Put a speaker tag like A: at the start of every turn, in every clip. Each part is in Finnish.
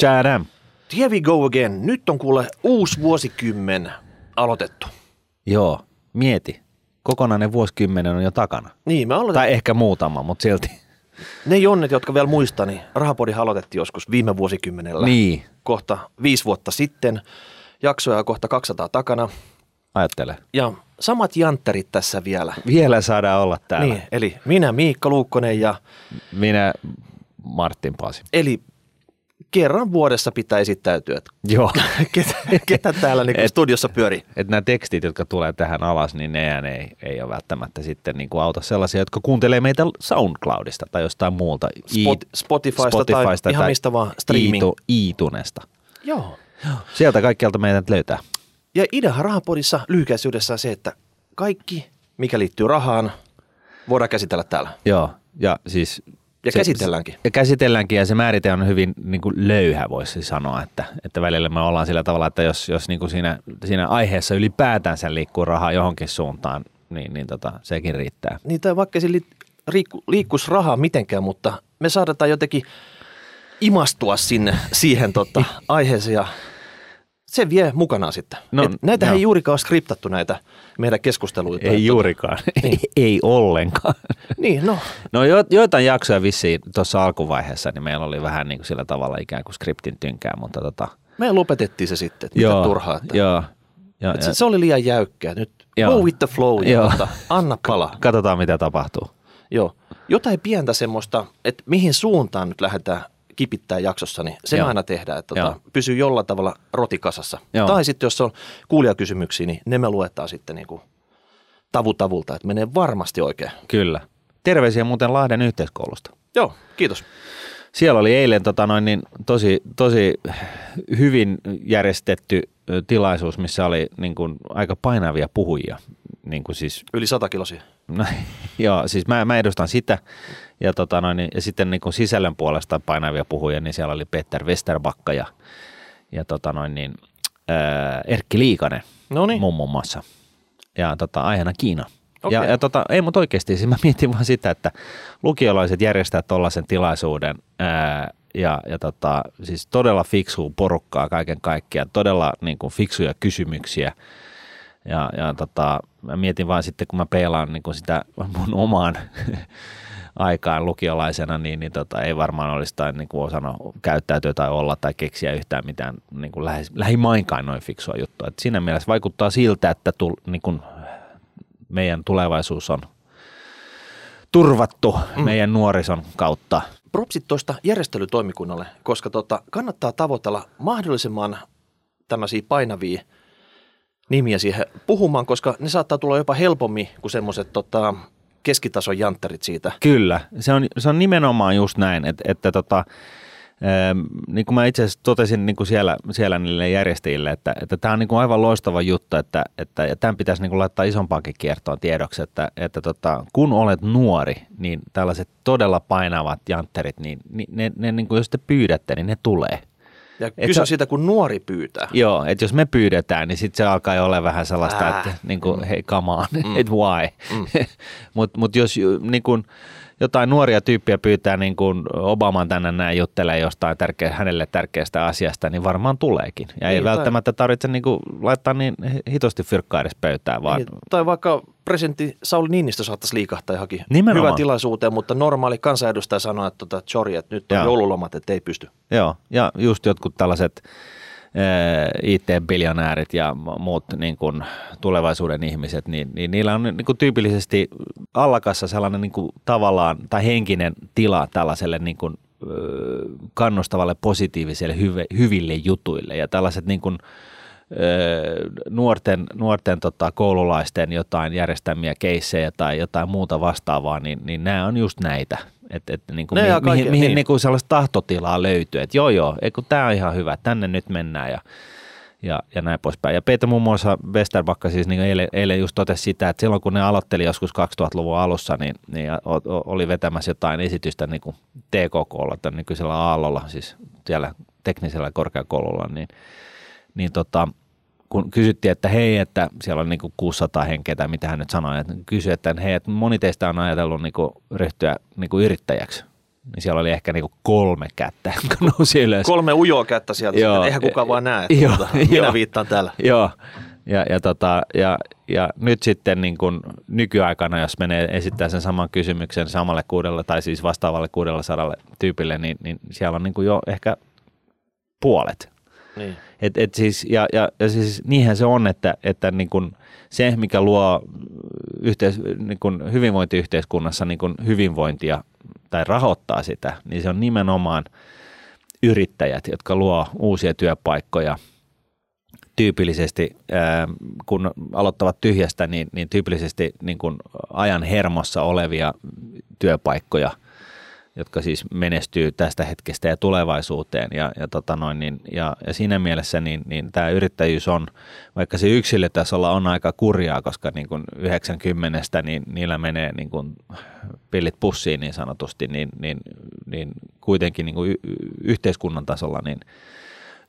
A: Tjadam.
B: Here we go again. Nyt on kuule uusi vuosikymmen aloitettu.
A: Joo, mieti. Kokonainen vuosikymmenen on jo takana.
B: Niin, me aloitettiin.
A: Tai ehkä muutama, mutta silti.
B: Ne jonnet, jotka vielä muistaa, niin Rahapodi aloitettiin joskus viime vuosikymmenellä.
A: Niin,
B: Kohta viisi vuotta sitten. Jaksoja kohta 200 takana.
A: ajattele.
B: Ja samat jantterit tässä vielä.
A: Vielä saadaan olla täällä.
B: Niin, eli minä Miikka Luukkonen ja
A: Minä Martin Pasi.
B: eli kerran vuodessa pitää esittäytyä, että
A: Joo.
B: ketä, ketä täällä niin
A: Et-
B: studiossa pyörii.
A: että nämä tekstit, jotka tulee tähän alas, niin ne ei, ei ole välttämättä sitten niin kuin auta sellaisia, jotka kuuntelee meitä SoundCloudista tai jostain muulta.
B: Spot- Spotifysta tai ihan mistä vaan streaming.
A: Iitu, iitunesta.
B: Joo.
A: Sieltä kaikkialta meidät löytää.
B: Ja ideahan rahapodissa lyhykäisyydessä se, että kaikki, mikä liittyy rahaan, voidaan käsitellä täällä.
A: Joo, ja siis...
B: Ja käsitelläänkin.
A: Ja käsitelläänkin, ja se määrite on hyvin niin kuin löyhä, voisi sanoa, että, että välillä me ollaan sillä tavalla, että jos, jos niin kuin siinä, siinä aiheessa ylipäätänsä liikkuu rahaa johonkin suuntaan, niin, niin tota, sekin riittää.
B: Niin tai vaikka se li- riikku, liikkuisi rahaa mitenkään, mutta me saadaan jotenkin imastua sinne siihen tota, aiheeseen ja se vie mukanaan sitten.
A: No,
B: No, näitähän
A: joo.
B: ei juurikaan ole skriptattu näitä meidän keskusteluita.
A: Ei juurikaan,
B: Niin.
A: ei ollenkaan.
B: Niin, no
A: No jo, joitain jaksoja vissiin tuossa alkuvaiheessa, niin meillä oli vähän niin kuin sillä tavalla ikään kuin skriptin tynkää, mutta tota,
B: me lopetettiin se sitten, että mitä turhaa. Että,
A: joo, joo,
B: että
A: ja
B: se, se oli liian jäykkää. Nyt
A: Joo.
B: go with the flow ja
A: Joo.
B: tota, anna palaa.
A: katsotaan mitä tapahtuu.
B: Joo. Jotain pientä semmoista, että mihin suuntaan nyt lähdetään kipittää jaksossa, niin se
A: Joo.
B: aina tehdään, että
A: Joo.
B: tota, pysyy jollain tavalla rotikasassa.
A: Joo.
B: Tai sitten jos on kuulijakysymyksiä, niin ne me luetaan sitten niin kuin tavu tavulta, että menee varmasti oikein.
A: Kyllä. Terveisiä muuten Lahden yhteiskoulusta.
B: Joo, kiitos.
A: Siellä oli eilen tota noin, niin tosi, tosi hyvin järjestetty tilaisuus, missä oli niin kuin, aika painavia puhujia. Niin kuin siis,
B: Yli sata kilosia.
A: no, joo, siis mä, mä edustan sitä. Ja, tota noin, niin- ja sitten niin kuin sisällön puolesta painavia puhujia, niin siellä oli Peter Westerbakka ja, ja tota noin, niin, ää, Erkki Liikanen
B: Noniin.
A: muun muassa. Ja tota, aiheena Kiina.
B: Okei.
A: Ja, ja tota, ei mutta oikeasti, siis mä mietin vaan sitä, että lukiolaiset järjestää tuollaisen tilaisuuden ää, ja, ja tota, siis todella fiksua porukkaa kaiken kaikkiaan, todella niin kuin fiksuja kysymyksiä. Ja, ja tota, mä mietin vaan sitten, kun mä peilaan niin kuin sitä mun omaan aikaan lukiolaisena, niin, niin tota, ei varmaan olisi tai niin kuin osannut käyttäytyä tai olla tai keksiä yhtään mitään niin kuin lähes, lähimainkaan noin fiksua juttua. Et siinä mielessä vaikuttaa siltä, että tul, niin kuin meidän tulevaisuus on turvattu mm. meidän nuorison kautta.
B: Propsit tuosta järjestelytoimikunnalle, koska tota, kannattaa tavoitella mahdollisimman tämmöisiä painavia nimiä siihen puhumaan, koska ne saattaa tulla jopa helpommin kuin semmoiset tota, keskitason jantterit siitä.
A: Kyllä, se on, se on nimenomaan just näin, että, että tota, niin kuin mä itse asiassa totesin niin kuin siellä, siellä niille järjestäjille, että, että tämä on niin kuin aivan loistava juttu, että, että ja tämän pitäisi niin kuin laittaa isompaankin kiertoon tiedoksi, että, että tota, kun olet nuori, niin tällaiset todella painavat jantterit, niin, niin ne, ne niin kuin jos te pyydätte, niin ne tulee.
B: Ja
A: Et
B: kyse
A: sä-
B: on siitä, kun nuori pyytää.
A: Joo, että jos me pyydetään, niin sitten se alkaa jo olla vähän sellaista,
B: Ää.
A: että niin kuin, hei, come on, mm. että why. Mm. Mutta mut jos niin kuin, jotain nuoria tyyppiä pyytää niin kuin Obaman tänne näin juttelee jostain tärkeä, hänelle tärkeästä asiasta, niin varmaan tuleekin. Ja ei
B: Niin, tai-
A: välttämättä tarvitse niin kuin, laittaa niin hitosti fyrkkaa edes pöytään, vaan
B: Niin, tai vaikka presidentti Sauli Niinistö saattaisi liikahtaa johonkin
A: Nimenomaan.
B: hyvään tilaisuuteen, mutta normaali kansanedustaja sanoo, että tota, sorry, että nyt on
A: Joo.
B: joululomat, että ei pysty.
A: Joo, ja just jotkut tällaiset IT-biljonäärit ja muut niin kuin tulevaisuuden ihmiset, niin, niin niillä on niin kuin tyypillisesti allakassa sellainen niin kuin tavallaan tai henkinen tila tällaiselle niin kuin, kannustavalle positiiviselle hyve, hyville jutuille. Ja tällaiset niin kuin, ö, nuorten, nuorten tota, koululaisten jotain järjestämiä keissejä tai jotain muuta vastaavaa, niin, niin nämä on just näitä. Et, et, niin kuin, mihin,
B: ja kaikki-
A: mihin,
B: niin.
A: niin kuin sellaista tahtotilaa löytyy, että joo joo, eikö tämä on ihan hyvä, tänne nyt mennään ja, ja, ja näin poispäin. Ja Peter muun muassa Westerbakka siis niin eilen, eilen just totesi sitä, että silloin kun ne aloitteli joskus 2000-luvun alussa, niin, niin oli vetämässä jotain esitystä niin kuin TKKlla, tai nykyisellä Aallolla, siis siellä teknisellä korkeakoululla, niin, niin tota, kun kysyttiin, että hei, että siellä on niin kuin 600 henkeä tai mitä hän nyt sanoi, että kysyi, että hei, että moni teistä on ajatellut niin kuin ryhtyä niin kuin yrittäjäksi. niin siellä oli ehkä niinku kolme kättä, jotka nousi ylös.
B: Kolme ujoa kättä sieltä,
A: Joo.
B: sitten. eihän kukaan vaan näe. että
A: Joo,
B: tuota, minä
A: joo.
B: viittaan täällä.
A: Joo, ja, ja, tota, ja, ja nyt sitten niin kuin nykyaikana, jos menee esittää sen saman kysymyksen samalle kuudelle tai siis vastaavalle 600 tyypille, niin, niin siellä on niin kuin jo ehkä puolet.
B: Niin.
A: Et, et siis, ja, ja, ja siis niinhän se on, että, että niin kuin se, mikä luo yhteis, niin kuin hyvinvointiyhteiskunnassa niin kuin hyvinvointia tai rahoittaa sitä, niin se on nimenomaan yrittäjät, jotka luo uusia työpaikkoja. Tyypillisesti, kun aloittavat tyhjästä, niin, niin tyypillisesti niin kuin ajan hermossa olevia työpaikkoja – jotka siis menestyy tästä hetkestä ja tulevaisuuteen. Ja, ja, tota noin, niin, ja, ja siinä mielessä niin, niin tämä yrittäjyys on, vaikka se yksilötasolla on aika kurjaa, koska niin kuin 90 niin niillä menee niin kuin pillit pussiin niin sanotusti, niin, niin, niin kuitenkin niin kuin y- yhteiskunnan tasolla niin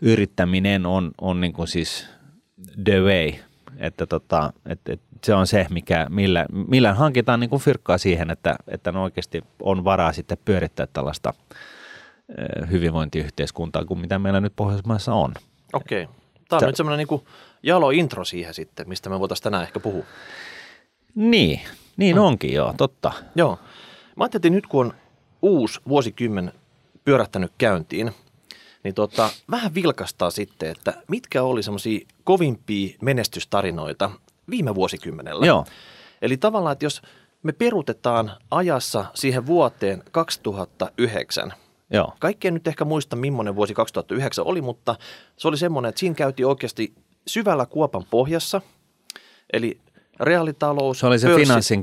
A: yrittäminen on, on niin kuin siis the way, että tota, et, et se on se, mikä, millä, millä hankitaan niin kuin fyrkkaa siihen, että, että no oikeasti on varaa sitten pyörittää tällaista hyvinvointiyhteiskuntaa kuin mitä meillä nyt Pohjoismaissa on.
B: Okei. Tämä on
A: Sä-
B: nyt semmoinen niin jalo intro siihen sitten, mistä me voitaisiin tänään ehkä puhua.
A: Niin, niin
B: Mm.
A: onkin joo, totta.
B: Joo. Mä ajattelin, että nyt kun on uusi vuosikymmen pyörähtänyt käyntiin, niin tota, vähän vilkastaa sitten, että mitkä oli semmoisia kovimpia menestystarinoita viime vuosikymmenellä.
A: Joo,
B: Eli tavallaan, että jos me perutetaan ajassa siihen vuoteen 2009,
A: joo,
B: kaikki ei nyt ehkä muista, millainen vuosi 2009 oli, mutta se oli semmoinen, että siinä käytiin oikeasti syvällä kuopan pohjassa, eli reaalitalous,
A: se oli se
B: pörssit-
A: finanssin,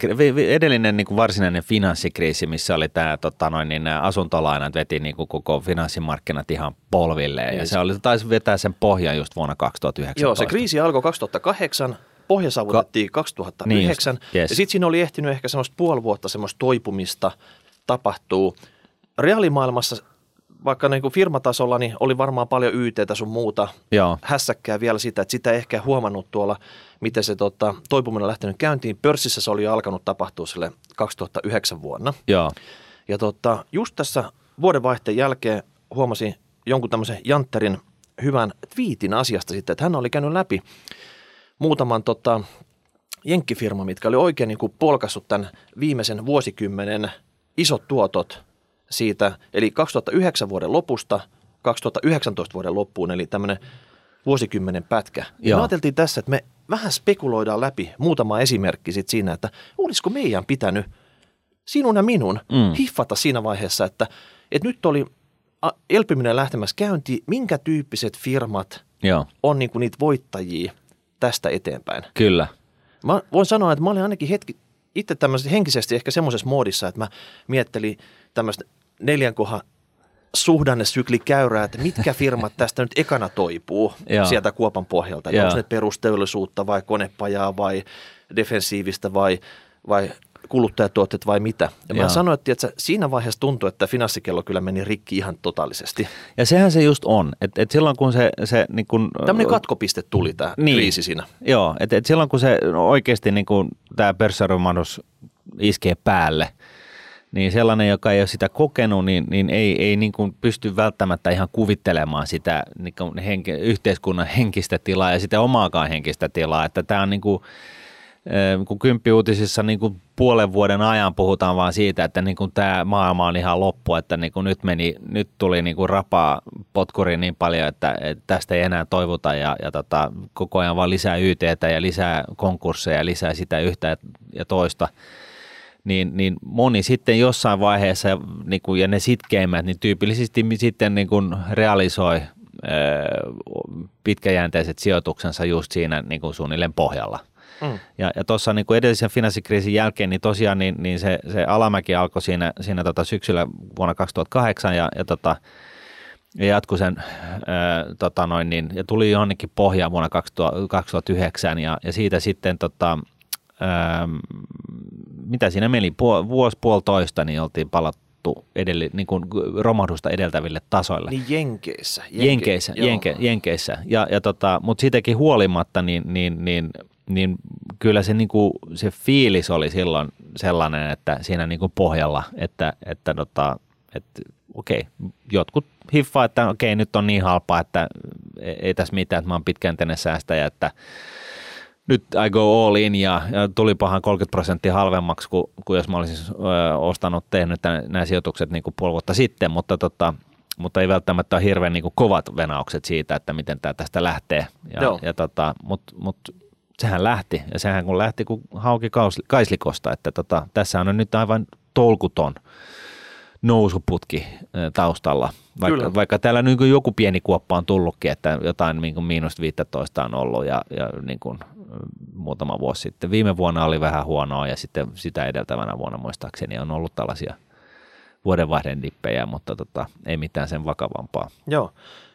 A: edellinen niin kuin varsinainen finanssikriisi, missä oli tämä tota noin, niin asuntolainat veti niin kuin koko finanssimarkkinat ihan polvilleen. Ja se oli, taisi vetää sen pohjan just vuonna 2019.
B: Joo, se kriisi alkoi 2008, pohja saavutettiin 2009,
A: Niin just, yes.
B: ja sitten siinä oli ehtinyt ehkä semmoista puoli vuotta semmoista toipumista tapahtuu. Reaalimaailmassa, vaikka niin kuin firmatasolla, niin oli varmaan paljon YTtä sun muuta
A: Joo,
B: hässäkkää vielä sitä, että sitä ei ehkä huomannut tuolla, miten se tota, toipuminen on lähtenyt käyntiin. Pörssissä se oli jo alkanut tapahtua sille 2009 vuonna.
A: joo,
B: Ja tota, just tässä vuodenvaihteen jälkeen huomasin jonkun tämmöisen Jantterin hyvän twiitin asiasta sitten, että hän oli käynyt läpi muutaman tota, jenkkifirma, mitkä oli oikein niin kuin polkassut tämän viimeisen vuosikymmenen isot tuotot siitä, eli 2009 vuoden lopusta 2019 vuoden loppuun, eli tämmöinen vuosikymmenen pätkä. Ja me ajateltiin tässä, että me vähän spekuloidaan läpi muutama esimerkki sit siinä, että olisiko meidän pitänyt sinun ja minun
A: Mm.
B: hiffata siinä vaiheessa, että, että nyt oli elpyminen lähtemässä käyntiin, minkä tyyppiset firmat
A: joo,
B: on niin kuin niitä voittajia tästä eteenpäin.
A: kyllä.
B: Mä voin sanoa, että mä olin ainakin hetki itse tämmöisesti henkisesti ehkä semmoisessa moodissa, että mä miettelin tämmöistä neljän kohan suhdannesyklikäyrää, että mitkä firmat tästä nyt ekana toipuu sieltä kuopan pohjalta. Onko ne perusteollisuutta vai konepajaa vai defensiivistä vai, vai kuluttajatuotteet vai mitä. Ja mä sanoin, että siinä vaiheessa tuntui, että finanssikello kyllä meni rikki ihan totaalisesti.
A: Ja sehän se just on, että et silloin kun se, se niin kun,
B: Tämmöinen katkopiste tuli tämä
A: Niin.
B: kriisi siinä.
A: Joo, että et silloin kun se oikeasti niin kun tämä pörssiromahdus iskee päälle, niin sellainen, joka ei ole sitä kokenut, niin, niin ei, ei niin kuin pysty välttämättä ihan kuvittelemaan sitä niin kuin henki, yhteiskunnan henkistä tilaa ja sitä omaakaan henkistä tilaa. Että tämä on niin kuin, eh, kun kymppiuutisissa niin kuin puolen vuoden ajan puhutaan vaan siitä, että niin kuin tämä maailma on ihan loppu, että niin kuin nyt, meni, nyt tuli niin kuin rapaa potkuri niin paljon, että, että tästä ei enää toivuta ja, ja tota, koko ajan vaan lisää YTtä ja lisää konkursseja ja lisää sitä yhtä ja toista niin, niin moni sitten jossain vaiheessa, niin kuin, ja ne sitkeimmät, niin tyypillisesti sitten niin kuin realisoi pitkäjänteiset sijoituksensa just siinä niin kuin suunnilleen pohjalla.
B: Mm.
A: Ja, ja tuossa niin edellisen finanssikriisin jälkeen, niin tosiaan niin, niin se, se alamäki alkoi siinä, siinä tota syksyllä vuonna 2008 ja, ja, tota, ja jatkui sen, ää, tota noin, niin, ja tuli jonnekin pohjaan vuonna 2000, 2009 ja, ja siitä sitten tota, ää, mitä siinä meni, Puol, vuosi puolitoista, niin oltiin palattu edelli, niin kuin romahdusta edeltäville tasoille.
B: Niin Jenkeissä.
A: Jenkeissä,
B: Joo.
A: jenke, Jenkeissä. Ja, ja tota, mutta siitäkin huolimatta, niin, niin, niin, niin kyllä se, niin kuin, se fiilis oli silloin sellainen, että siinä niin kuin pohjalla, että, että tota, että okei, jotkut hiffaa, että okei, nyt on niin halpaa, että ei tässä mitään, että mä oon pitkäänteinen säästäjä, että nyt I go all in ja, ja tulipahan 30 prosenttia halvemmaksi kuin, kuin jos mä olisin ö, ostanut, tehnyt nämä sijoitukset niin kuin puoli vuotta sitten, mutta, tota, mutta ei välttämättä ole hirveän niin kuin kovat venaukset siitä, että miten tämä tästä lähtee. Ja, ja tota, Mutta mut, sehän lähti, ja sehän kun lähti kun hauki kaislikosta, että tota, tässä on nyt aivan tolkuton nousuputki taustalla. Vaikka, vaikka täällä niin joku pieni kuoppa on tullutkin, että jotain niin miinus 15 on ollut ja, ja niin kuin muutama vuosi sitten. Viime vuonna oli vähän huonoa ja sitten sitä edeltävänä vuonna muistaakseni on ollut tällaisia vuodenvaihden dippejä, mutta tota, ei mitään sen vakavampaa.
B: Joo.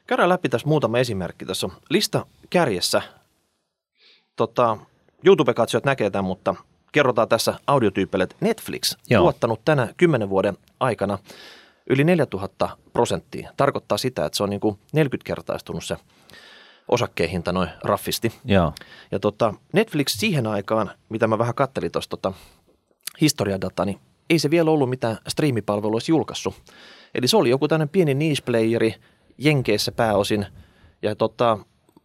B: Käydään läpi tässä muutama esimerkki. Tässä on lista kärjessä. Tota, YouTube-katsojat näkee tämän, mutta kerrotaan tässä audiotyypeille, että Netflix Joo. tuottanut tänä kymmenen vuoden aikana yli 4000 prosenttia. Tarkoittaa sitä, että se on niin kuin 40 kertaistunut se osakkeen hinta noin raffisti.
A: Joo.
B: Ja tota, Netflix siihen aikaan, mitä mä vähän kattelin tuosta tota, historiadataa, niin ei se vielä ollut mitään striimipalvelua julkaissut. Eli se oli joku tämmöinen pieni niche playeri Jenkeissä pääosin. Ja tota,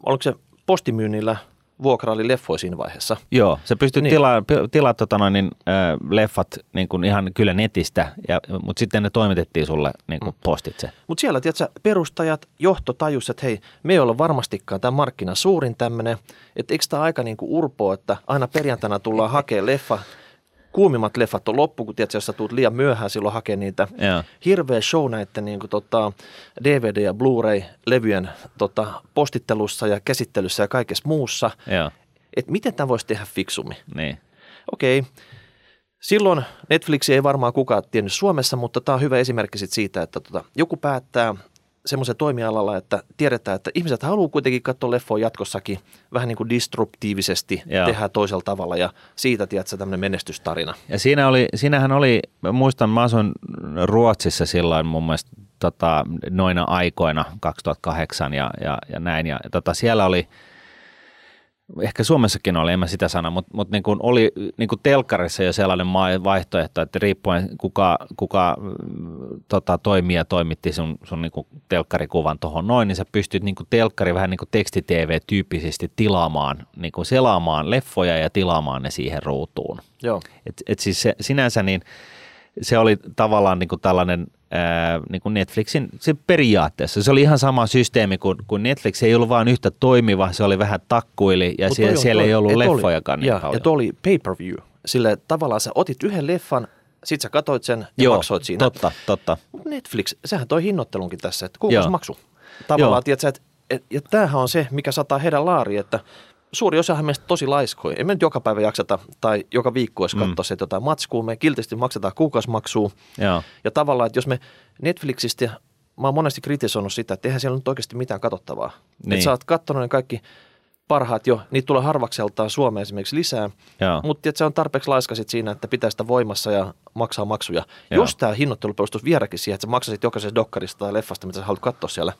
B: oliko se postimyynnillä – vuokraili leffoja siinä vaiheessa.
A: Joo, se pystyy niin. tilaa, tilaa tota noin, niin, äh, leffat niin kuin ihan kyllä netistä, ja, mutta sitten ne toimitettiin sulle niin kuin mm. postitse.
B: Mutta siellä, tiedätkö, perustajat, johto tajus, että hei, me ei olla varmastikaan tämä markkina suurin tämmöinen, että eikö tämä aika niin kuin urpoa, että aina perjantaina tullaan hakemaan leffa kuumimmat leffat on loppu, kun tiedät, jos sä tuut liian myöhään silloin hakemaan niitä.
A: Yeah.
B: Hirveä show näiden niin kuin, tota, DVD- ja Blu-ray-levyjen tota, postittelussa ja käsittelyssä ja kaikessa muussa.
A: Yeah.
B: Että miten tämä voisi tehdä fiksummin.
A: Niin.
B: Okei. Okay. Silloin Netflix ei varmaan kukaan tiennyt Suomessa, mutta tämä on hyvä esimerkki siitä, että tota, joku päättää semmoisen toimialalla, että tiedetään, että ihmiset haluaa kuitenkin katsoa leffoa jatkossakin vähän niin kuin disruptiivisesti, Joo. tehdä toisella tavalla ja siitä, tiedätkö, tämmöinen menestystarina.
A: Ja siinä oli, siinähän oli, muistan, mä asuin Ruotsissa silloin mun mielestä tota, noina aikoina, 2008 ja, ja, ja näin, ja tota, siellä oli – ehkä Suomessakin oli, en mä sitä sano, mutta, mutta niin kuin oli niin kuin telkkarissa jo sellainen vaihtoehto, että riippuen kuka, kuka tota, toimija toimitti sun, sun niin kuin telkkarikuvan tuohon noin, niin sä pystyt niin kuin telkkari vähän niin kuin teksti-tv-tyyppisesti tilaamaan, niin kuin selaamaan leffoja ja tilaamaan ne siihen ruutuun.
B: Joo.
A: Et, et siis se, sinänsä niin se oli tavallaan niin kuin tällainen ää, niin kuin Netflixin se periaatteessa. Se oli ihan sama systeemi kuin, kuin Netflix. Se ei ollut vain yhtä toimiva, se oli vähän takkuili ja sie, siellä toi, ei ollut leffojakaan niin
B: ja. Ja tuo oli pay-per-view. Sille tavallaan sä otit yhden leffan, sit sä katoit sen ja Joo, maksoit siinä.
A: totta, totta.
B: Netflix, sehän toi hinnoittelunkin tässä, että kuukausimaksu. Tavallaan, tiedätkö, että et, ja tämähän on se, mikä sataa heidän laari, että suuri osa meistä tosi laiskoja. Emme nyt joka päivä jaksata tai joka viikko edes katsoa mm. se jotain matskua. Me kiltisti maksetaan kuukausimaksua.
A: Joo.
B: Ja tavallaan, että jos me Netflixistä, mä oon monesti kritisoinut sitä, että eihän siellä nyt oikeasti mitään katsottavaa. Niin. Että sä oot katsonut ne kaikki parhaat jo, niitä tulee harvakseltaan Suomeen esimerkiksi lisää, mutta se on tarpeeksi laiska sit siinä, että pitää sitä voimassa ja maksaa maksuja. Joo. Jos tämä hinnoittelu perustuisi vieläkin siihen, että sä maksasit jokaisesta dokkarista tai leffasta, mitä sä haluat katsoa siellä,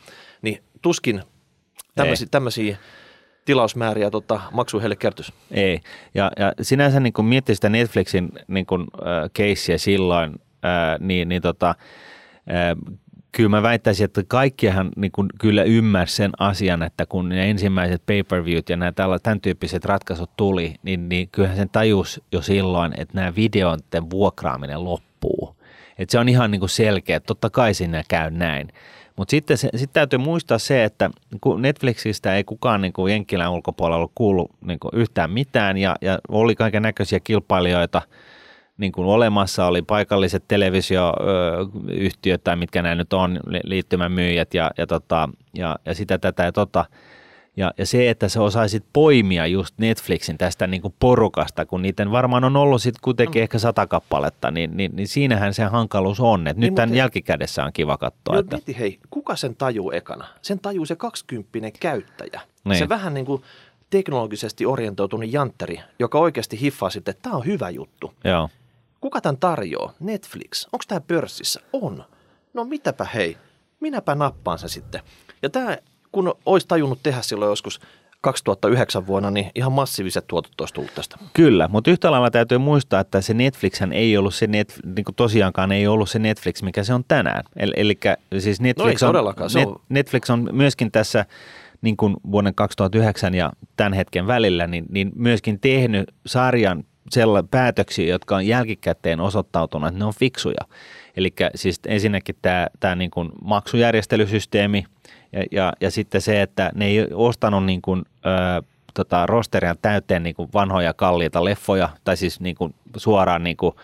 B: niin tuskin tämmöisiä tilausmääriä tota, maksu heille kertyisi.
A: Ei. Ja, ja sinänsä niin miettii sitä Netflixin niin kun, äh, keissiä silloin, äh, niin, niin tota, äh, kyllä mä väittäisin, että kaikkihan niin kun, kyllä ymmärsi sen asian, että kun ne ensimmäiset pay-per-viewt ja nämä tällä, tämän tyyppiset ratkaisut tuli, niin, niin kyllähän sen tajus jo silloin, että nämä videoiden vuokraaminen loppuu. Et se on ihan niin kuin selkeä, että totta kai sinne käy näin. Mutta sitten sit täytyy muistaa se, että Netflixistä ei kukaan niin kuin Jenkkilän ulkopuolella ollut kuullut niin kuin yhtään mitään ja, ja oli kaiken näköisiä kilpailijoita niin kuin olemassa, oli paikalliset televisioyhtiöt tai mitkä nämä nyt on, liittymämyyjät ja, ja, tota, ja, ja sitä tätä ja tota – ja, ja se, että sä osaisit poimia just Netflixin tästä niin kuin porukasta, kun niiden varmaan on ollut sitten kuitenkin mm. ehkä sata kappaletta, niin, niin, niin siinähän se hankaluus on. Että niin, nyt tämän jälkikädessä on kiva katsoa.
B: No,
A: että...
B: mieti, hei, kuka sen tajuu ekana? Sen tajuu se kaksikymppinen käyttäjä. Niin. Se vähän niin kuin teknologisesti orientoitunut jantteri, joka oikeasti hiffaa sitten, että tämä on hyvä juttu.
A: Joo.
B: Kuka tämän tarjoaa? Netflix. Onko tämä pörssissä? On. No mitäpä hei, minäpä nappaan sen sitten. Ja tämä kun olisi tajunnut tehdä silloin joskus 2009 vuonna, niin ihan massiiviset tuotot olisi tullut tästä.
A: Kyllä, mutta yhtä lailla täytyy muistaa, että se Netflix ei ollut se net, niin kuin tosiaankaan ei ollut se Netflix, mikä se on tänään. Eli, eli siis Netflix,
B: no
A: on, Net, on... Netflix on myöskin tässä niin kuin vuoden 2009 ja tämän hetken välillä, niin, niin myöskin tehnyt sarjan sellaisia päätöksiä, jotka on jälkikäteen osoittautunut, että ne on fiksuja. Eli siis ensinnäkin tämä, tämä niin kuin maksujärjestelysysteemi ja, ja, ja sitten se, että ne ei ostanut niin kuin, ö, tota, rosterian täyteen niin kuin vanhoja kalliita leffoja, tai siis niin kuin suoraan niin kuin,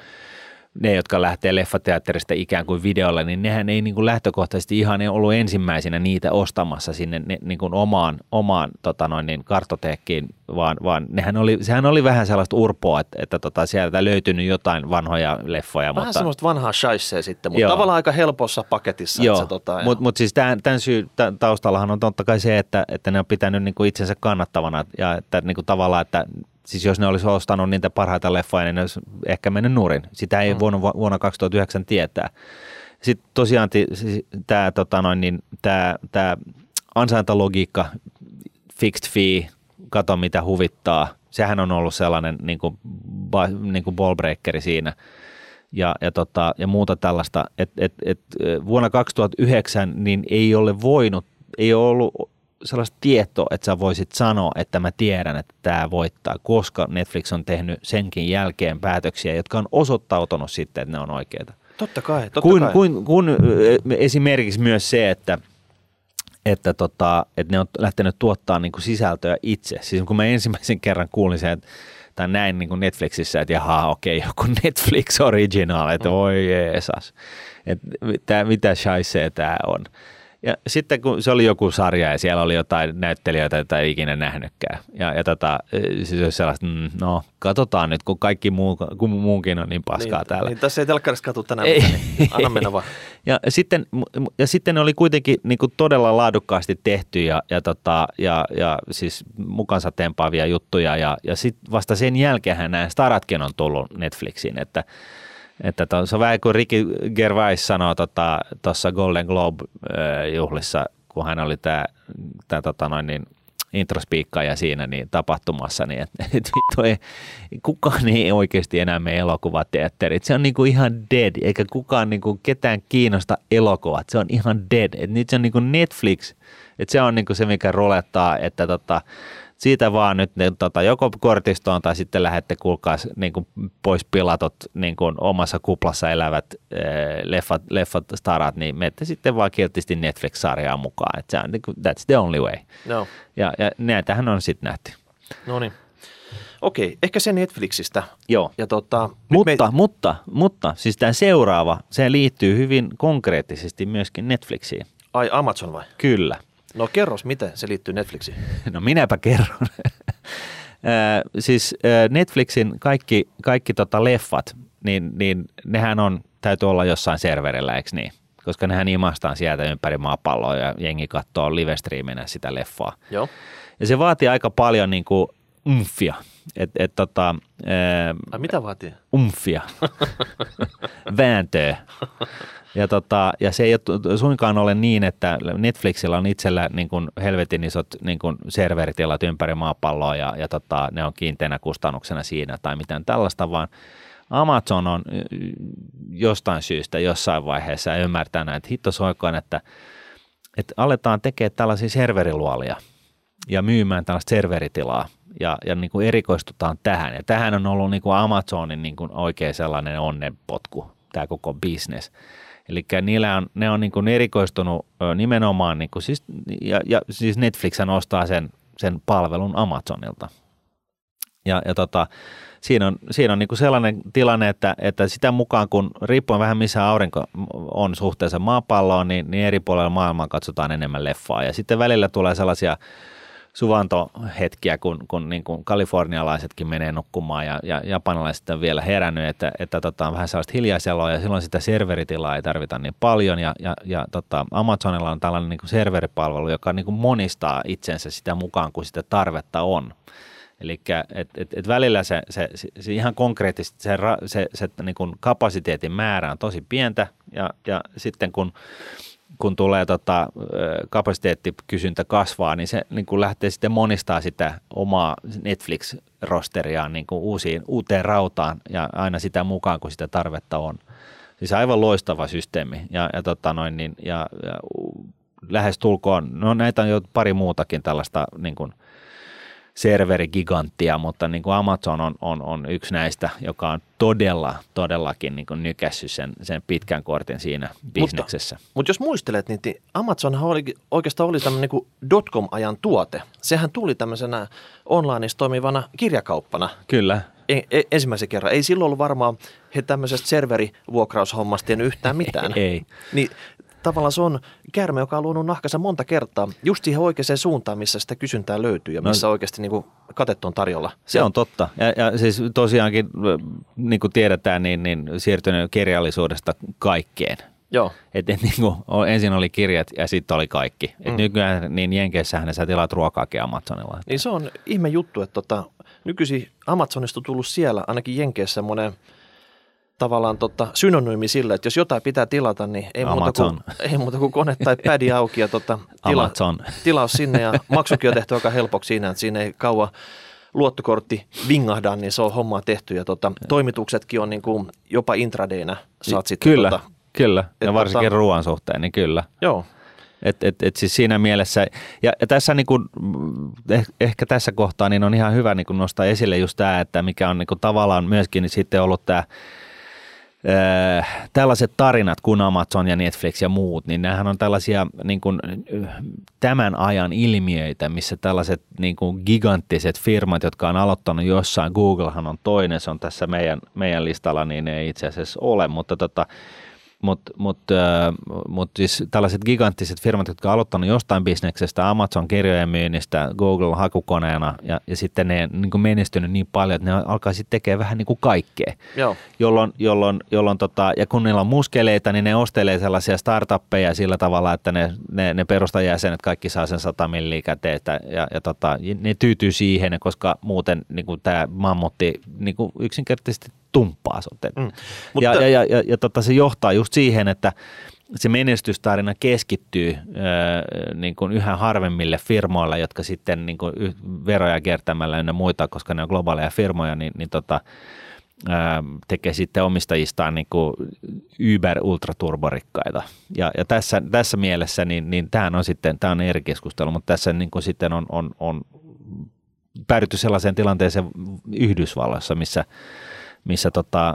A: ne, jotka lähtee leffateatterista ikään kuin videolle, niin nehän ei niin kuin lähtökohtaisesti ihan ollut ensimmäisenä niitä ostamassa sinne ne, niin kuin omaan, omaan tota noin, niin kartoteekkiin, vaan, vaan nehän oli, sehän oli vähän sellaista urpoa, että, että tota, sieltä löytynyt jotain vanhoja leffoja.
B: Vähän
A: mutta,
B: semmoista vanhaa shaisee sitten, mutta joo. tavallaan aika helpossa paketissa.
A: Joo, tota, mutta mut siis tämän, tämän syy tämän taustallahan on totta kai se, että, että ne on pitänyt niin kuin itsensä kannattavana ja että niin kuin tavallaan, että siis jos ne olisi ostanut niitä parhaita leffoja, niin ne olisi ehkä mennyt nurin. Sitä ei mm. vuonna, vuonna 2009 tietää. Sitten tosiaan tämä tota noin, niin, tää, tää ansaintalogiikka, fixed fee, kato mitä huvittaa, sehän on ollut sellainen niin kuin, niin kuin ballbreakeri siinä ja, ja, tota, ja muuta tällaista, että et, et, vuonna 2009 niin ei ole voinut, ei ole ollut sellaista tietoa, että sä voisit sanoa, että mä tiedän, että tämä voittaa, koska Netflix on tehnyt senkin jälkeen päätöksiä, jotka on osoittautunut sitten, että ne on oikeita.
B: Totta kai, totta
A: kun,
B: kai.
A: Kun, kun esimerkiksi myös se, että että, tota, että ne on lähtenyt tuottaa niin kuin sisältöä itse. Siis kun mä ensimmäisen kerran kuulin sen, että, tai näin niin kuin Netflixissä, että jaha, okei, okay, joku Netflix original, että mm. oi jeesas, että mitä shaisee tämä on. Ja sitten kun se oli joku sarja ja siellä oli jotain näyttelijöitä, joita ei ikinä nähnytkään. Ja, ja tota, siis olisi sellaista, mm, no katsotaan nyt, kun kaikki muu, kun muunkin on niin paskaa
B: niin,
A: täällä.
B: Niin, tässä ei telkkarissa katso tänään, ei, niin anna mennä vaan.
A: Ja sitten, ja sitten ne oli kuitenkin niin kuin todella laadukkaasti tehty ja, ja, tota, ja, ja siis mukansa tempaavia juttuja. Ja, ja sitten vasta sen jälkeen nämä staratkin on tullut Netflixiin, että että to, se on vähän kuin Ricky Gervais sanoi tuossa tota, Golden Globe-juhlissa, kun hän oli tämä tää, tota noin, niin, introspiikkaaja siinä niin tapahtumassa, niin että et, vittu ei, kukaan ei oikeasti enää mene elokuvateatterit. Se on niinku ihan dead, eikä kukaan niinku ketään kiinnosta elokuvat. Se on ihan dead. Et nyt se on niinku Netflix, että se on niinku se, mikä rolettaa, että tota, siitä vaan nyt ne, tota, joko kortistoon tai sitten lähette kuulkaa niin kuin pois pilatot niin kuin omassa kuplassa elävät äh, leffat, leffat starat, niin menette sitten vaan kiltisti Netflix-sarjaa mukaan. Et se on, niin kuin, that's the only way.
B: No.
A: Ja, ja näitähän on sitten nähty.
B: No niin. Okei, ehkä se Netflixistä.
A: Joo.
B: Ja tota,
A: mutta, me... mutta, mutta, siis tämä seuraava, se liittyy hyvin konkreettisesti myöskin Netflixiin.
B: Ai Amazon vai?
A: Kyllä.
B: No kerros, miten se liittyy Netflixiin?
A: No minäpä kerron. siis Netflixin kaikki, kaikki tota leffat, niin, niin nehän on, täytyy olla jossain serverillä, eikö niin? Koska nehän imastaan sieltä ympäri maapalloa ja jengi katsoo live sitä leffaa.
B: Joo.
A: Ja se vaatii aika paljon niin kuin umfia. Et, et, tota,
B: Ai mitä vaatii?
A: Umfia. Vääntöä. Ja, tota, ja se ei suinkaan ole niin, että Netflixillä on itsellä niin kuin helvetin isot niin kuin serveritilat ympäri maapalloa ja, ja tota, ne on kiinteänä kustannuksena siinä tai mitään tällaista, vaan Amazon on jostain syystä jossain vaiheessa ymmärtänyt, että hitto soikoon, että, että aletaan tekemään tällaisia serveriluolia ja myymään tällaista serveritilaa ja, ja niin kuin erikoistutaan tähän. Ja tähän on ollut niin kuin Amazonin niin kuin oikein sellainen onnenpotku, tämä koko business. Eli niillä on, ne on niin kuin erikoistunut nimenomaan, niin kuin siis, ja, ja siis Netflix ostaa sen, sen palvelun Amazonilta. Ja, ja tota, siinä on, siinä on niin kuin sellainen tilanne, että, että sitä mukaan kun riippuen vähän missä aurinko on suhteessa maapalloon, niin, niin eri puolilla maailmaa katsotaan enemmän leffaa. Ja sitten välillä tulee sellaisia suvantohetkiä, kun, kun niin kuin kalifornialaisetkin menee nukkumaan ja, ja japanilaiset on vielä herännyt, että, että tota, on vähän sellaista hiljaiseloa. Ja silloin sitä serveritilaa ei tarvita niin paljon. Ja, ja, ja tota, Amazonilla on tällainen niin kuin serveripalvelu, joka niin kuin monistaa itsensä sitä mukaan, kun sitä tarvetta on. Eli et, et, et välillä se, se, se, se ihan konkreettisesti se, se, se niin kuin kapasiteetin määrä on tosi pientä. Ja, ja sitten kun kun tulee tota, kapasiteettikysyntä kasvaa, niin se niin kuin lähtee sitten monistaa sitä omaa Netflix-rosteriaan niin kuin uusiin, uuteen rautaan ja aina sitä mukaan, kun sitä tarvetta on. Siis aivan loistava systeemi ja, ja, tota noin, niin, ja, ja lähes tulkoon, no näitä on jo pari muutakin tällaista niin kuin – serverigiganttia, mutta niin kuin Amazon on, on, on yksi näistä, joka on todella, todellakin niin kuin nykässyt sen, sen pitkän kortin siinä bisneksessä.
B: Mutta, mutta jos muistelet, niin Amazon oli, oikeastaan oli tämmöinen niin dotcom-ajan tuote. Sehän tuli tämmöisenä online toimivana kirjakauppana.
A: Kyllä.
B: E, e, ensimmäisen kerran. Ei silloin ollut varmaan he tämmöisestä serverivuokraushommasta yhtään mitään.
A: ei.
B: Niin tavallaan se on käärme, joka on luonut nahkansa monta kertaa just siihen oikeaan suuntaan, missä sitä kysyntää löytyy ja no. missä no, oikeasti niin kuin katettu on tarjolla.
A: Se on totta. Ja, ja siis tosiaankin, niin kuin tiedetään, niin, niin siirtynyt kirjallisuudesta kaikkeen.
B: Joo.
A: Et, et, niin kuin, ensin oli kirjat ja sitten oli kaikki. Et mm. Nykyään niin Jenkeissähän sä tilaat ruokaakin Amazonilla.
B: Niin se on ihme juttu, että tota, nykyisin Amazonista on tullut siellä ainakin Jenkeissä semmoinen – tavallaan tota, synonyymi sille, että jos jotain pitää tilata, niin ei, muuta kuin, ei muuta kuin kone tai pädi auki ja tota, tila, tilaus sinne ja maksukin on tehty aika helpoksi siinä, että siinä ei kauan luottokortti vingahda, niin se on hommaa tehty ja tota, toimituksetkin on niin kuin jopa intradayna saat sitten.
A: Kyllä,
B: tota,
A: kyllä ja varsinkin tota, ruoan suhteen, niin kyllä.
B: Joo.
A: Et, et, et siis siinä mielessä, ja, ja tässä niin kuin, eh, ehkä tässä kohtaa niin on ihan hyvä niin kuin nostaa esille just tämä, että mikä on niin kuin tavallaan myöskin niin sitten ollut tämä tällaiset tarinat kuin Amazon ja Netflix ja muut, niin nämähän on tällaisia niin kuin, tämän ajan ilmiöitä, missä tällaiset niin kuin giganttiset firmat, jotka on aloittanut jossain, Googlehan on toinen, se on tässä meidän, meidän listalla, niin ei itse asiassa ole, mutta tota, mutta mut, äh, mut siis tällaiset giganttiset firmat, jotka on aloittanut jostain bisneksestä, Amazon kirjojen myynnistä, Google hakukoneena ja, ja sitten ne niin menestynyt niin paljon, että ne alkaa sitten tekemään vähän niin kuin kaikkea.
B: Joo.
A: Jolloin, jolloin, jolloin tota, ja kun niillä on muskeleita, niin ne ostelee sellaisia startuppeja sillä tavalla, että ne, ne, ne perustajäsenet kaikki saa sen 100 milliä käteen ja, ja tota, ne tyytyy siihen, koska muuten niin tämä mammutti niin kuin yksinkertaisesti tumppaa sut. Mm. Mutta, ja, ja, ja, ja, ja tota, se johtaa just siihen, että se menestystarina keskittyy ö, niin kuin yhä harvemmille firmoille, jotka sitten niin kuin veroja kertämällä ja muita, koska ne on globaaleja firmoja, niin, niin tota, ö, tekee sitten omistajistaan niin kuin Uber ultraturborikkaita. Ja, ja tässä, tässä mielessä niin, niin tämähän on sitten, tämä on eri keskustelu, mutta tässä niin kuin sitten on, on, on päädytty sellaiseen tilanteeseen Yhdysvalloissa, missä missä tota,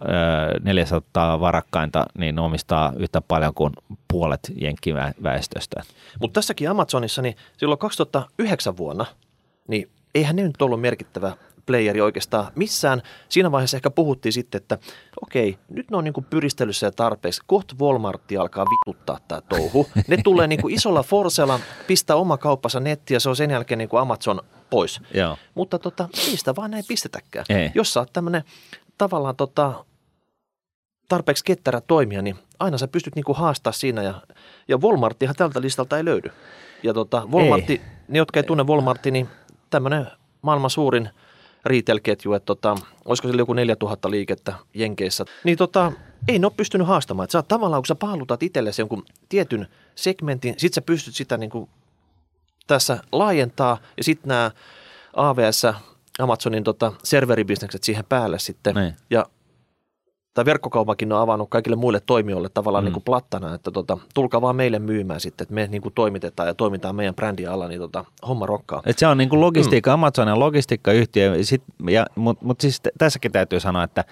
A: 400 varakkainta niin omistaa yhtä paljon kuin puolet jenkkiväestöstä.
B: Mutta tässäkin Amazonissa, niin silloin 2009 vuonna, niin eihän ne nyt ollut merkittävä playeri oikeastaan missään. Siinä vaiheessa ehkä puhuttiin sitten, että okei, nyt ne on niin pyristelyssä ja tarpeeksi. Kohta Walmartti alkaa vituttaa tämä touhu. Ne tulee niin kuin isolla forsella, pistää oma kauppansa nettiin ja se on sen jälkeen niin kuin Amazon pois.
A: Joo.
B: Mutta tota, niistä vaan ei pistetäkään.
A: Ei.
B: Jos sä oot tämmöinen tavallaan tota, tarpeeksi ketterä toimia, niin aina sä pystyt niinku haastaa siinä. Ja, ja Walmartihan tältä listalta ei löydy. Ja tota, Walmartti, ei. ne jotka ei tunne Walmartti, niin tämmöinen maailman suurin retail-ketju, että tota, olisiko sillä joku 4000 liikettä Jenkeissä. Niin tota, ei ne ole pystynyt haastamaan. Että sä tavallaan, kun sä paalutat itsellesi jonkun tietyn segmentin, sit sä pystyt sitä niinku tässä laajentaa ja sitten nämä AVS Amazonin tota, serveribisnekset siihen päälle sitten.
A: Niin.
B: Ja tämä verkkokaupakin on avannut kaikille muille toimijoille tavallaan mm. niin kuin plattana, että tota, tulkaa vaan meille myymään sitten, että me niin kuin toimitetaan ja toimitaan meidän brändin alla, niin tota, homma rokkaa.
A: Et se on niin kuin logistiikka, mm. Amazonin logistiikkayhtiö, mutta mut siis tässäkin täytyy sanoa, että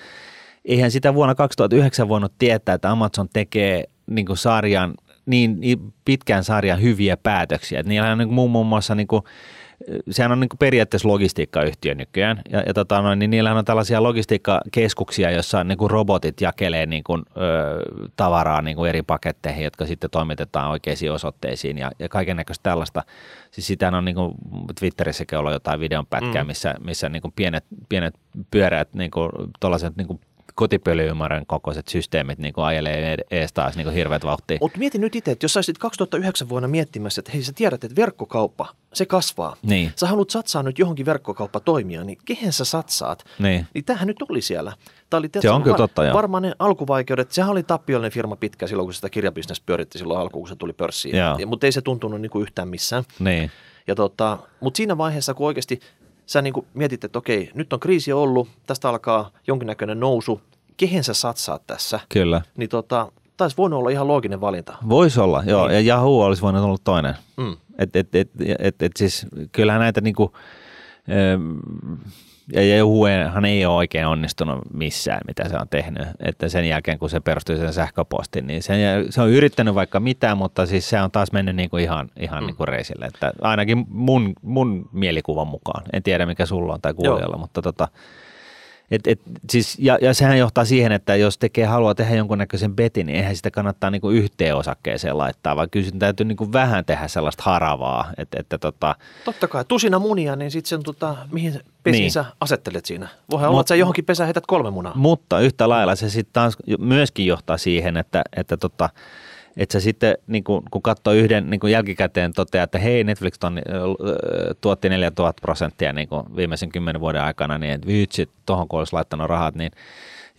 A: eihän sitä vuonna 2009 voinut tietää, että Amazon tekee niin kuin sarjan, niin, pitkän sarjan hyviä päätöksiä. Et niillä on niin kuin muun muassa niin kuin sehän on niin kuin periaatteessa logistiikkayhtiö nykyään, ja, ja tota noin, niin niillähän on tällaisia logistiikkakeskuksia, joissa niin kuin robotit jakelee niin kuin, ö, tavaraa niin kuin eri paketteihin, jotka sitten toimitetaan oikeisiin osoitteisiin ja, ja kaiken näköistä tällaista. Siis sitä on niin kuin Twitterissäkin ollut jotain videonpätkää, mm. missä, missä niin kuin pienet, pienet pyöreät niin kuin, niin kuin kotipölyymmärän kokoiset systeemit niin kuin ajelee ees taas niin kuin hirveät vauhtia.
B: Mutta mieti nyt itse, että jos saisit 2009 vuonna miettimässä, että hei sä tiedät, että verkkokauppa, se kasvaa.
A: Niin.
B: Sä haluat satsaa nyt johonkin verkkokauppatoimia, niin kehen sä satsaat?
A: Niin.
B: Niin tämähän nyt oli siellä. Tämä oli,
A: Se on kyllä totta, joo.
B: Varmaan ne alkuvaikeudet, sehän oli tappiollinen firma pitkä silloin, kun sitä kirjabisnes pyöritti silloin alkuun, kun se tuli pörssiin. Mutta ei se tuntunut niin kuin yhtään missään.
A: Niin.
B: Ja tota, mutta siinä vaiheessa, kun oikeasti sä niin kuin mietit, että okei, nyt on kriisi ollut, tästä alkaa jonkinnäköinen nousu, kehen sä satsaat tässä,
A: Kyllä.
B: niin tota, taisi voinut olla ihan looginen valinta.
A: Voisi olla, joo.
B: Niin.
A: Ja Yahoo olisi voinut olla toinen.
B: Mm.
A: Et, et, et, et, et siis kyllähän näitä niinku, ähm, ja Yahoohan ei ole oikein onnistunut missään, mitä se on tehnyt. Että sen jälkeen, kun se perustui sen sähköpostin, niin sen, jäl- se on yrittänyt vaikka mitään, mutta siis se on taas mennyt niinku ihan, ihan
B: Mm.
A: niinku reisille. Että ainakin mun, mun mielikuvan mukaan. En tiedä, mikä sulla on tai kuulijalla, mutta tota, et, et, siis, ja, ja sehän johtaa siihen, että jos tekee haluaa tehdä jonkunnäköisen betin, niin eihän sitä kannattaa niinku yhteen osakkeeseen laittaa, vaan kyllä sen täytyy niinku vähän tehdä sellaista haravaa. Että, että tota,
B: Totta kai, tusina munia, niin sitten sen, tota, mihin se pesiin
A: Niin.
B: sä asettelet siinä. Voihan olla, että sä johonkin pesään heität kolme munaa.
A: mutta yhtä lailla se sitten taas myöskin johtaa siihen, että, että tota, että sä sitten, niin kun, kun katsoo yhden niin kun jälkikäteen toteaa, että hei, Netflix ö, tuotti 4000 prosenttia niin viimeisen kymmenen vuoden aikana, niin että vitsi, tuohon kun olisi laittanut rahat, niin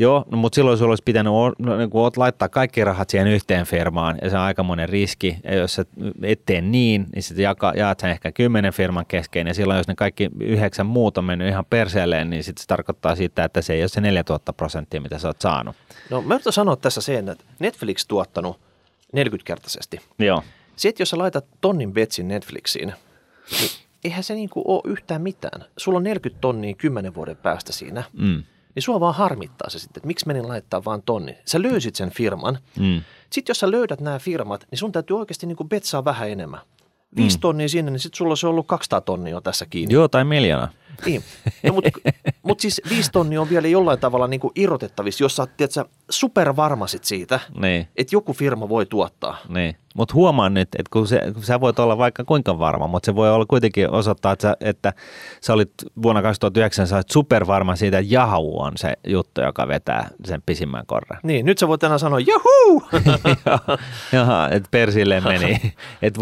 A: Joo, no, mutta silloin sulla olisi pitänyt no, niin oot laittaa kaikki rahat siihen yhteen firmaan, ja se on aikamoinen riski. Ja jos sä et tee niin, niin sitten jaka, jaat sen ehkä kymmenen firman kesken, ja silloin jos ne kaikki yhdeksän muut on mennyt ihan perseelleen, niin sitten se tarkoittaa sitä, että se ei ole se 4000 prosenttia, mitä sä oot saanut.
B: No mä yritän sanoa tässä sen, että Netflix tuottanut 40-kertaisesti.
A: Joo.
B: Sitten jos sä laitat tonnin betsin Netflixiin, niin eihän se niinku ole yhtään mitään. Sulla on 40 tonnia 10 vuoden päästä siinä,
A: Mm.
B: niin sua vaan harmittaa se sitten, että miksi menin laittaa vaan tonni. Sä löysit sen firman.
A: Mm.
B: Sitten jos sä löydät nämä firmat, niin sun täytyy oikeasti niinku betsaa vähän enemmän. Viisi tonnia sinne, niin sitten sulla olisi ollut 200 tonnia tässä kiinni.
A: Joo, tai miljoona.
B: Niin. No, mutta mut siis viisi tonnia on vielä jollain tavalla niin kuin irrotettavissa, jos sä oot tiedätkö, supervarmasit siitä,
A: Niin,
B: että joku firma voi tuottaa.
A: niin. Mutta huomaa nyt, että kun, se, kun sä voit olla vaikka kuinka varma, mutta se voi olla kuitenkin osoittaa, että sä, että sä olit vuonna 2009 sä olit supervarma siitä, että Yahoo on se juttu, joka vetää sen pisimmän korren.
B: Niin, nyt sä voit enää sanoa, juhuu!
A: Jaha, että persille meni. että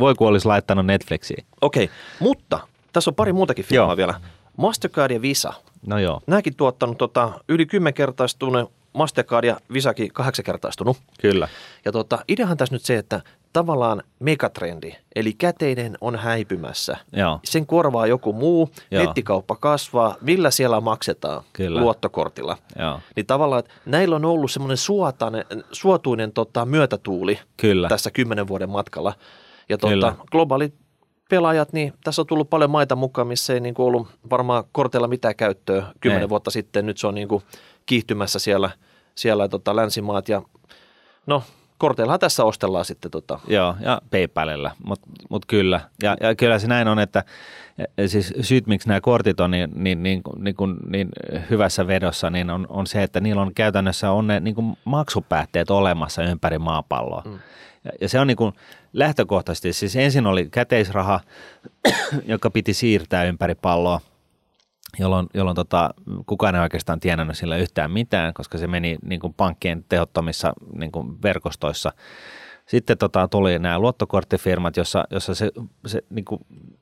A: voiko olisi laittanut Netflixiin?
B: Okei, mutta tässä on pari muutakin firmaa
A: Joo.
B: vielä. Mastercard ja Visa.
A: No joo,
B: Nämäkin tuottanut tota, yli kymmenkertaistunut, Mastercard ja Visakin kahdeksankertaistunut.
A: kyllä.
B: Ja tota, ideahan tässä nyt se, että tavallaan megatrendi, eli käteinen on häipymässä.
A: Joo,
B: Sen korvaa joku muu,
A: Joo.
B: nettikauppa kasvaa, millä siellä maksetaan?
A: Kyllä.
B: Luottokortilla.
A: joo,
B: Niin tavallaan, että näillä on ollut semmoinen suotainen, suotuinen tota, myötätuuli
A: kyllä.
B: tässä kymmenen vuoden matkalla. Ja tota, globaalit pelaajat, niin tässä on tullut paljon maita mukaan, missä ei niin kuin ollut varmaan korteilla mitään käyttöä kymmenen
A: Ei.
B: vuotta sitten. Nyt se on niin kuin kiihtymässä siellä, siellä tota, länsimaat ja no korteillahan tässä ostellaan sitten tota,
A: Joo, ja PayPalilla, mutta mut kyllä. Ja, ja kyllä se näin on, että e, siis syyt, miksi nämä kortit on niin, niin, niin, niin, kuin, niin hyvässä vedossa, niin on, on se, että niillä on käytännössä on ne niin kuin maksupäätteet olemassa ympäri maapalloa. Mm. Ja, ja se on niin kuin lähtökohtaisesti, siis ensin oli käteisraha, joka piti siirtää ympäri palloa, jolloin, jolloin tota, kukaan ei oikeastaan tienannut sillä yhtään mitään, koska se meni niin kuin pankkien tehottomissa niin kuin verkostoissa. Sitten tota, tuli nämä luottokorttifirmat, jossa, jossa se, se, niin kuin,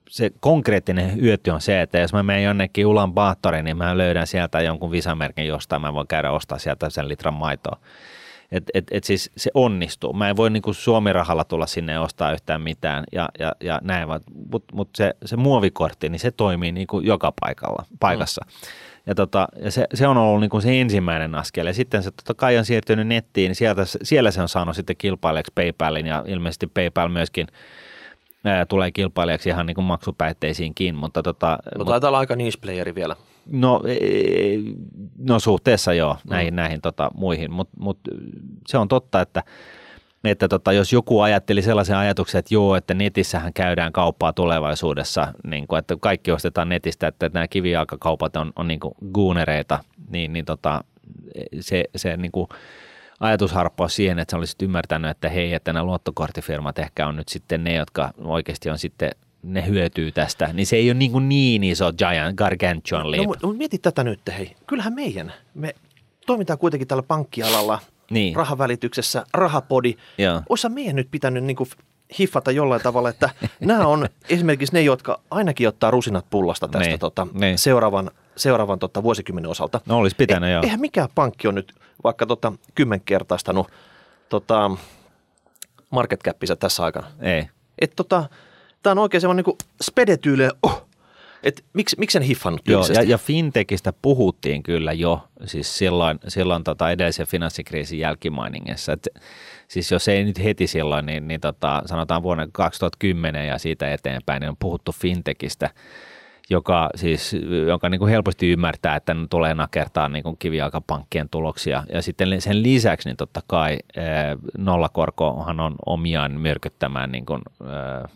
A: se konkreettinen hyöty on se, että jos mä menen jonnekin Ulan Baattoriin, niin mä löydän sieltä jonkun visamerkin jostain, mä voin käydä ostaa sieltä sen litran maitoa. Et, et, et siis se onnistuu. Mä en voi niinku Suomi-rahalla tulla sinne ja ostaa yhtään mitään ja, ja, ja näin, mutta mut se, se muovikortti, niin se toimii niinku joka paikalla, paikassa. Mm. Ja, tota, ja se, se, on ollut niinku se ensimmäinen askel. Ja sitten se totta kai on siirtynyt nettiin, niin sieltä, siellä se on saanut sitten kilpailijaksi PayPalin ja ilmeisesti PayPal myöskin ää, tulee kilpailijaksi ihan niin kuin mutta tota,
B: mutta taitaa olla aika niche playeri vielä.
A: No, ei- no suhteessa joo näihin, mm. näihin tota, muihin, mutta mut, se on totta, että, että tota, jos joku ajatteli sellaisen ajatuksen, että joo, että netissähän käydään kauppaa tulevaisuudessa, niin kuin, että kaikki ostetaan netistä, että nämä kivijalkakaupat on, on niin kuin goonereita, niin, niin tota, se, se niin kuin ajatusharppaus siihen, että sä olisit ymmärtänyt, että hei, että nämä luottokorttifirmat ehkä on nyt sitten ne, jotka oikeasti on sitten ne hyötyy tästä, niin se ei ole niin, niin iso giant gargantuan leap.
B: No, mutta mut mieti tätä nyt, hei. Kyllähän meidän, me toimitaan kuitenkin tällä pankkialalla,
A: Niin.
B: rahavälityksessä, rahapodi.
A: Joo.
B: Oissa meidän nyt pitänyt niin kuin hiffata jollain tavalla, että nämä on esimerkiksi ne, jotka ainakin ottaa rusinat pullasta tästä
A: Niin,
B: tota,
A: niin.
B: seuraavan, seuraavan tota, vuosikymmenen osalta.
A: No olisi pitänyt, joo.
B: Eihän mikään pankki on nyt vaikka tota, kymmenkertaistanut tota, market capissa tässä aikana.
A: Ei.
B: Et tota, tämä on oikein semmoinen niin spedetyyli, oh, että miksi, miksi en hiffannut
A: Joo, ja, ja fintechistä puhuttiin kyllä jo, siis silloin, silloin tota edellisen finanssikriisin jälkimainingissa. Et, siis jos ei nyt heti silloin, niin, niin tota, sanotaan vuonna 2010 ja siitä eteenpäin, niin on puhuttu fintechistä, joka siis, jonka niin kuin helposti ymmärtää, että ne tulee nakertaa niin kuin kivijalkapankkien tuloksia. Ja sitten sen lisäksi niin totta kai eh, nollakorkohan on omiaan myrkyttämään niin kuin, eh,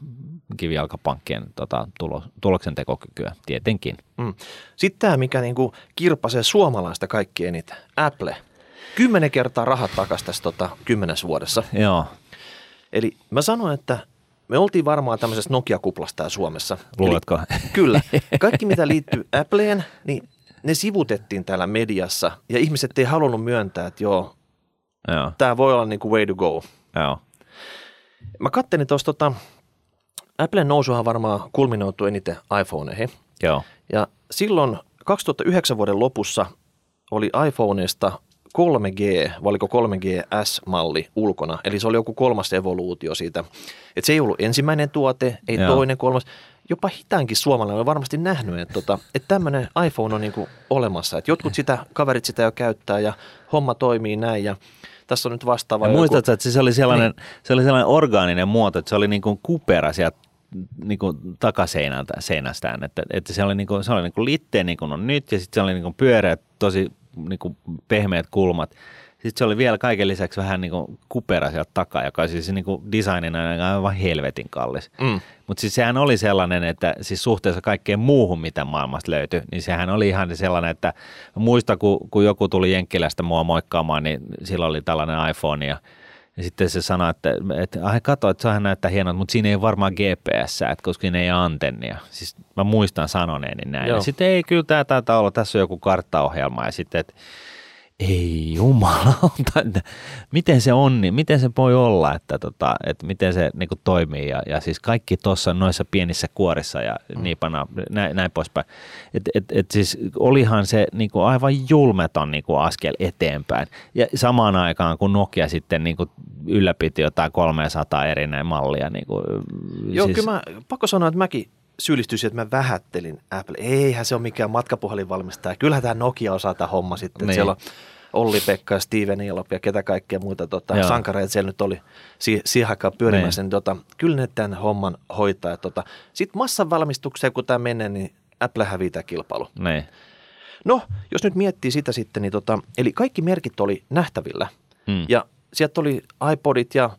A: kivijalkapankkien tota, tulo, tuloksen tekokykyä tietenkin.
B: Mm. Sitten tämä, mikä niinku kirpasee suomalaista kaikki eniten, Apple. Kymmenen kertaa rahat takaisin tässä tota, kymmenessä vuodessa.
A: Joo,
B: Eli mä sanoin, että me oltiin varmaan tämmöisessä Nokia-kuplassa täällä Suomessa.
A: luuletko?
B: Eli, kyllä. Kaikki, mitä liittyy Appleen, niin ne sivutettiin täällä mediassa. Ja ihmiset ei halunnut myöntää, että joo,
A: Joo,
B: tämä voi olla niinku way to go.
A: joo.
B: Mä kattelin tuossa tota, Applen nousuhan varmaan kulminoitu eniten iPhoneihin.
A: Joo,
B: Ja silloin 2009 vuoden lopussa oli iPhoneista 3G, vai oliko 3GS-malli ulkona, eli se oli joku kolmas evoluutio siitä. Et se ei ollut ensimmäinen tuote, ei
A: Joo.
B: Toinen, kolmas. Jopa hitaankin suomalainen on varmasti nähnyt, että, tota, että tämmöinen iPhone on niinku olemassa. Että jotkut sitä, kaverit sitä jo käyttää ja homma toimii näin ja tässä on nyt vastaava
A: Ja
B: joku-
A: muistatko, että se oli sellainen, niin. se oli sellainen orgaaninen muoto, että se oli niin kuin kupera sieltä niin kuin takaseinältä seinästään, että, että se oli, niin kuin, se oli niin kuin litteen niin kuin on nyt ja sitten se oli niin kuin pyöreät, tosi niin kuin pehmeät kulmat. Sitten se oli vielä kaiken lisäksi vähän niin kuin kupera sieltä takaa, joka siis niin kuin designina aivan helvetin kallis.
B: Mm.
A: Mutta siis sehän oli sellainen, että siis suhteessa kaikkeen muuhun, mitä maailmasta löytyi, niin sehän oli ihan sellainen, että muista, kun, kun joku tuli Jenkkilästä mua moikkaamaan, niin sillä oli tällainen iPhone ja, ja sitten se sanoi, että, että ai kato, että sehän näyttää hienolta, mutta siinä ei ole varmaan GPS, että koska siinä ei ole antennia. Siis mä muistan sanoneeni näin.
B: Joo.
A: Ja sitten ei, kyllä tämä taitaa olla, tässä on joku karttaohjelma ja sitten, että ei jumalauta, että miten se on, niin miten se voi olla, että, tota, että miten se niin kuin toimii ja, ja siis kaikki tuossa noissa pienissä kuorissa ja mm. niipana, näin, näin poispäin. Et, et, et siis olihan se niin kuin aivan julmeton niin kuin askel eteenpäin ja samaan aikaan kun Nokia sitten niin kuin ylläpiti jotain 300 eri mallia. Niin kuin,
B: Joo,
A: siis,
B: kyllä mä, pakko sanoa, että mäkin syyllistyisin, että mä vähättelin Apple. Eihän se ole mikään matkapuhelinvalmistaja. Kyllähän tämä Nokia osaa tämä homma sitten.
A: Niin.
B: Niin. Siellä on Olli-Pekka ja Steven Ilop ja ketä kaikkea muita tota, sankareita siellä nyt oli si- siihen aikaan pyörimässä. Niin. tota, kyllä ne tämän homman hoitaa. Tota. Sitten massan valmistukseen, kun tämä menee, niin Apple hävitää kilpailu.
A: niin,
B: No, jos nyt miettii sitä sitten, niin tota, eli kaikki merkit oli nähtävillä.
A: mm,
B: Ja sieltä oli iPodit ja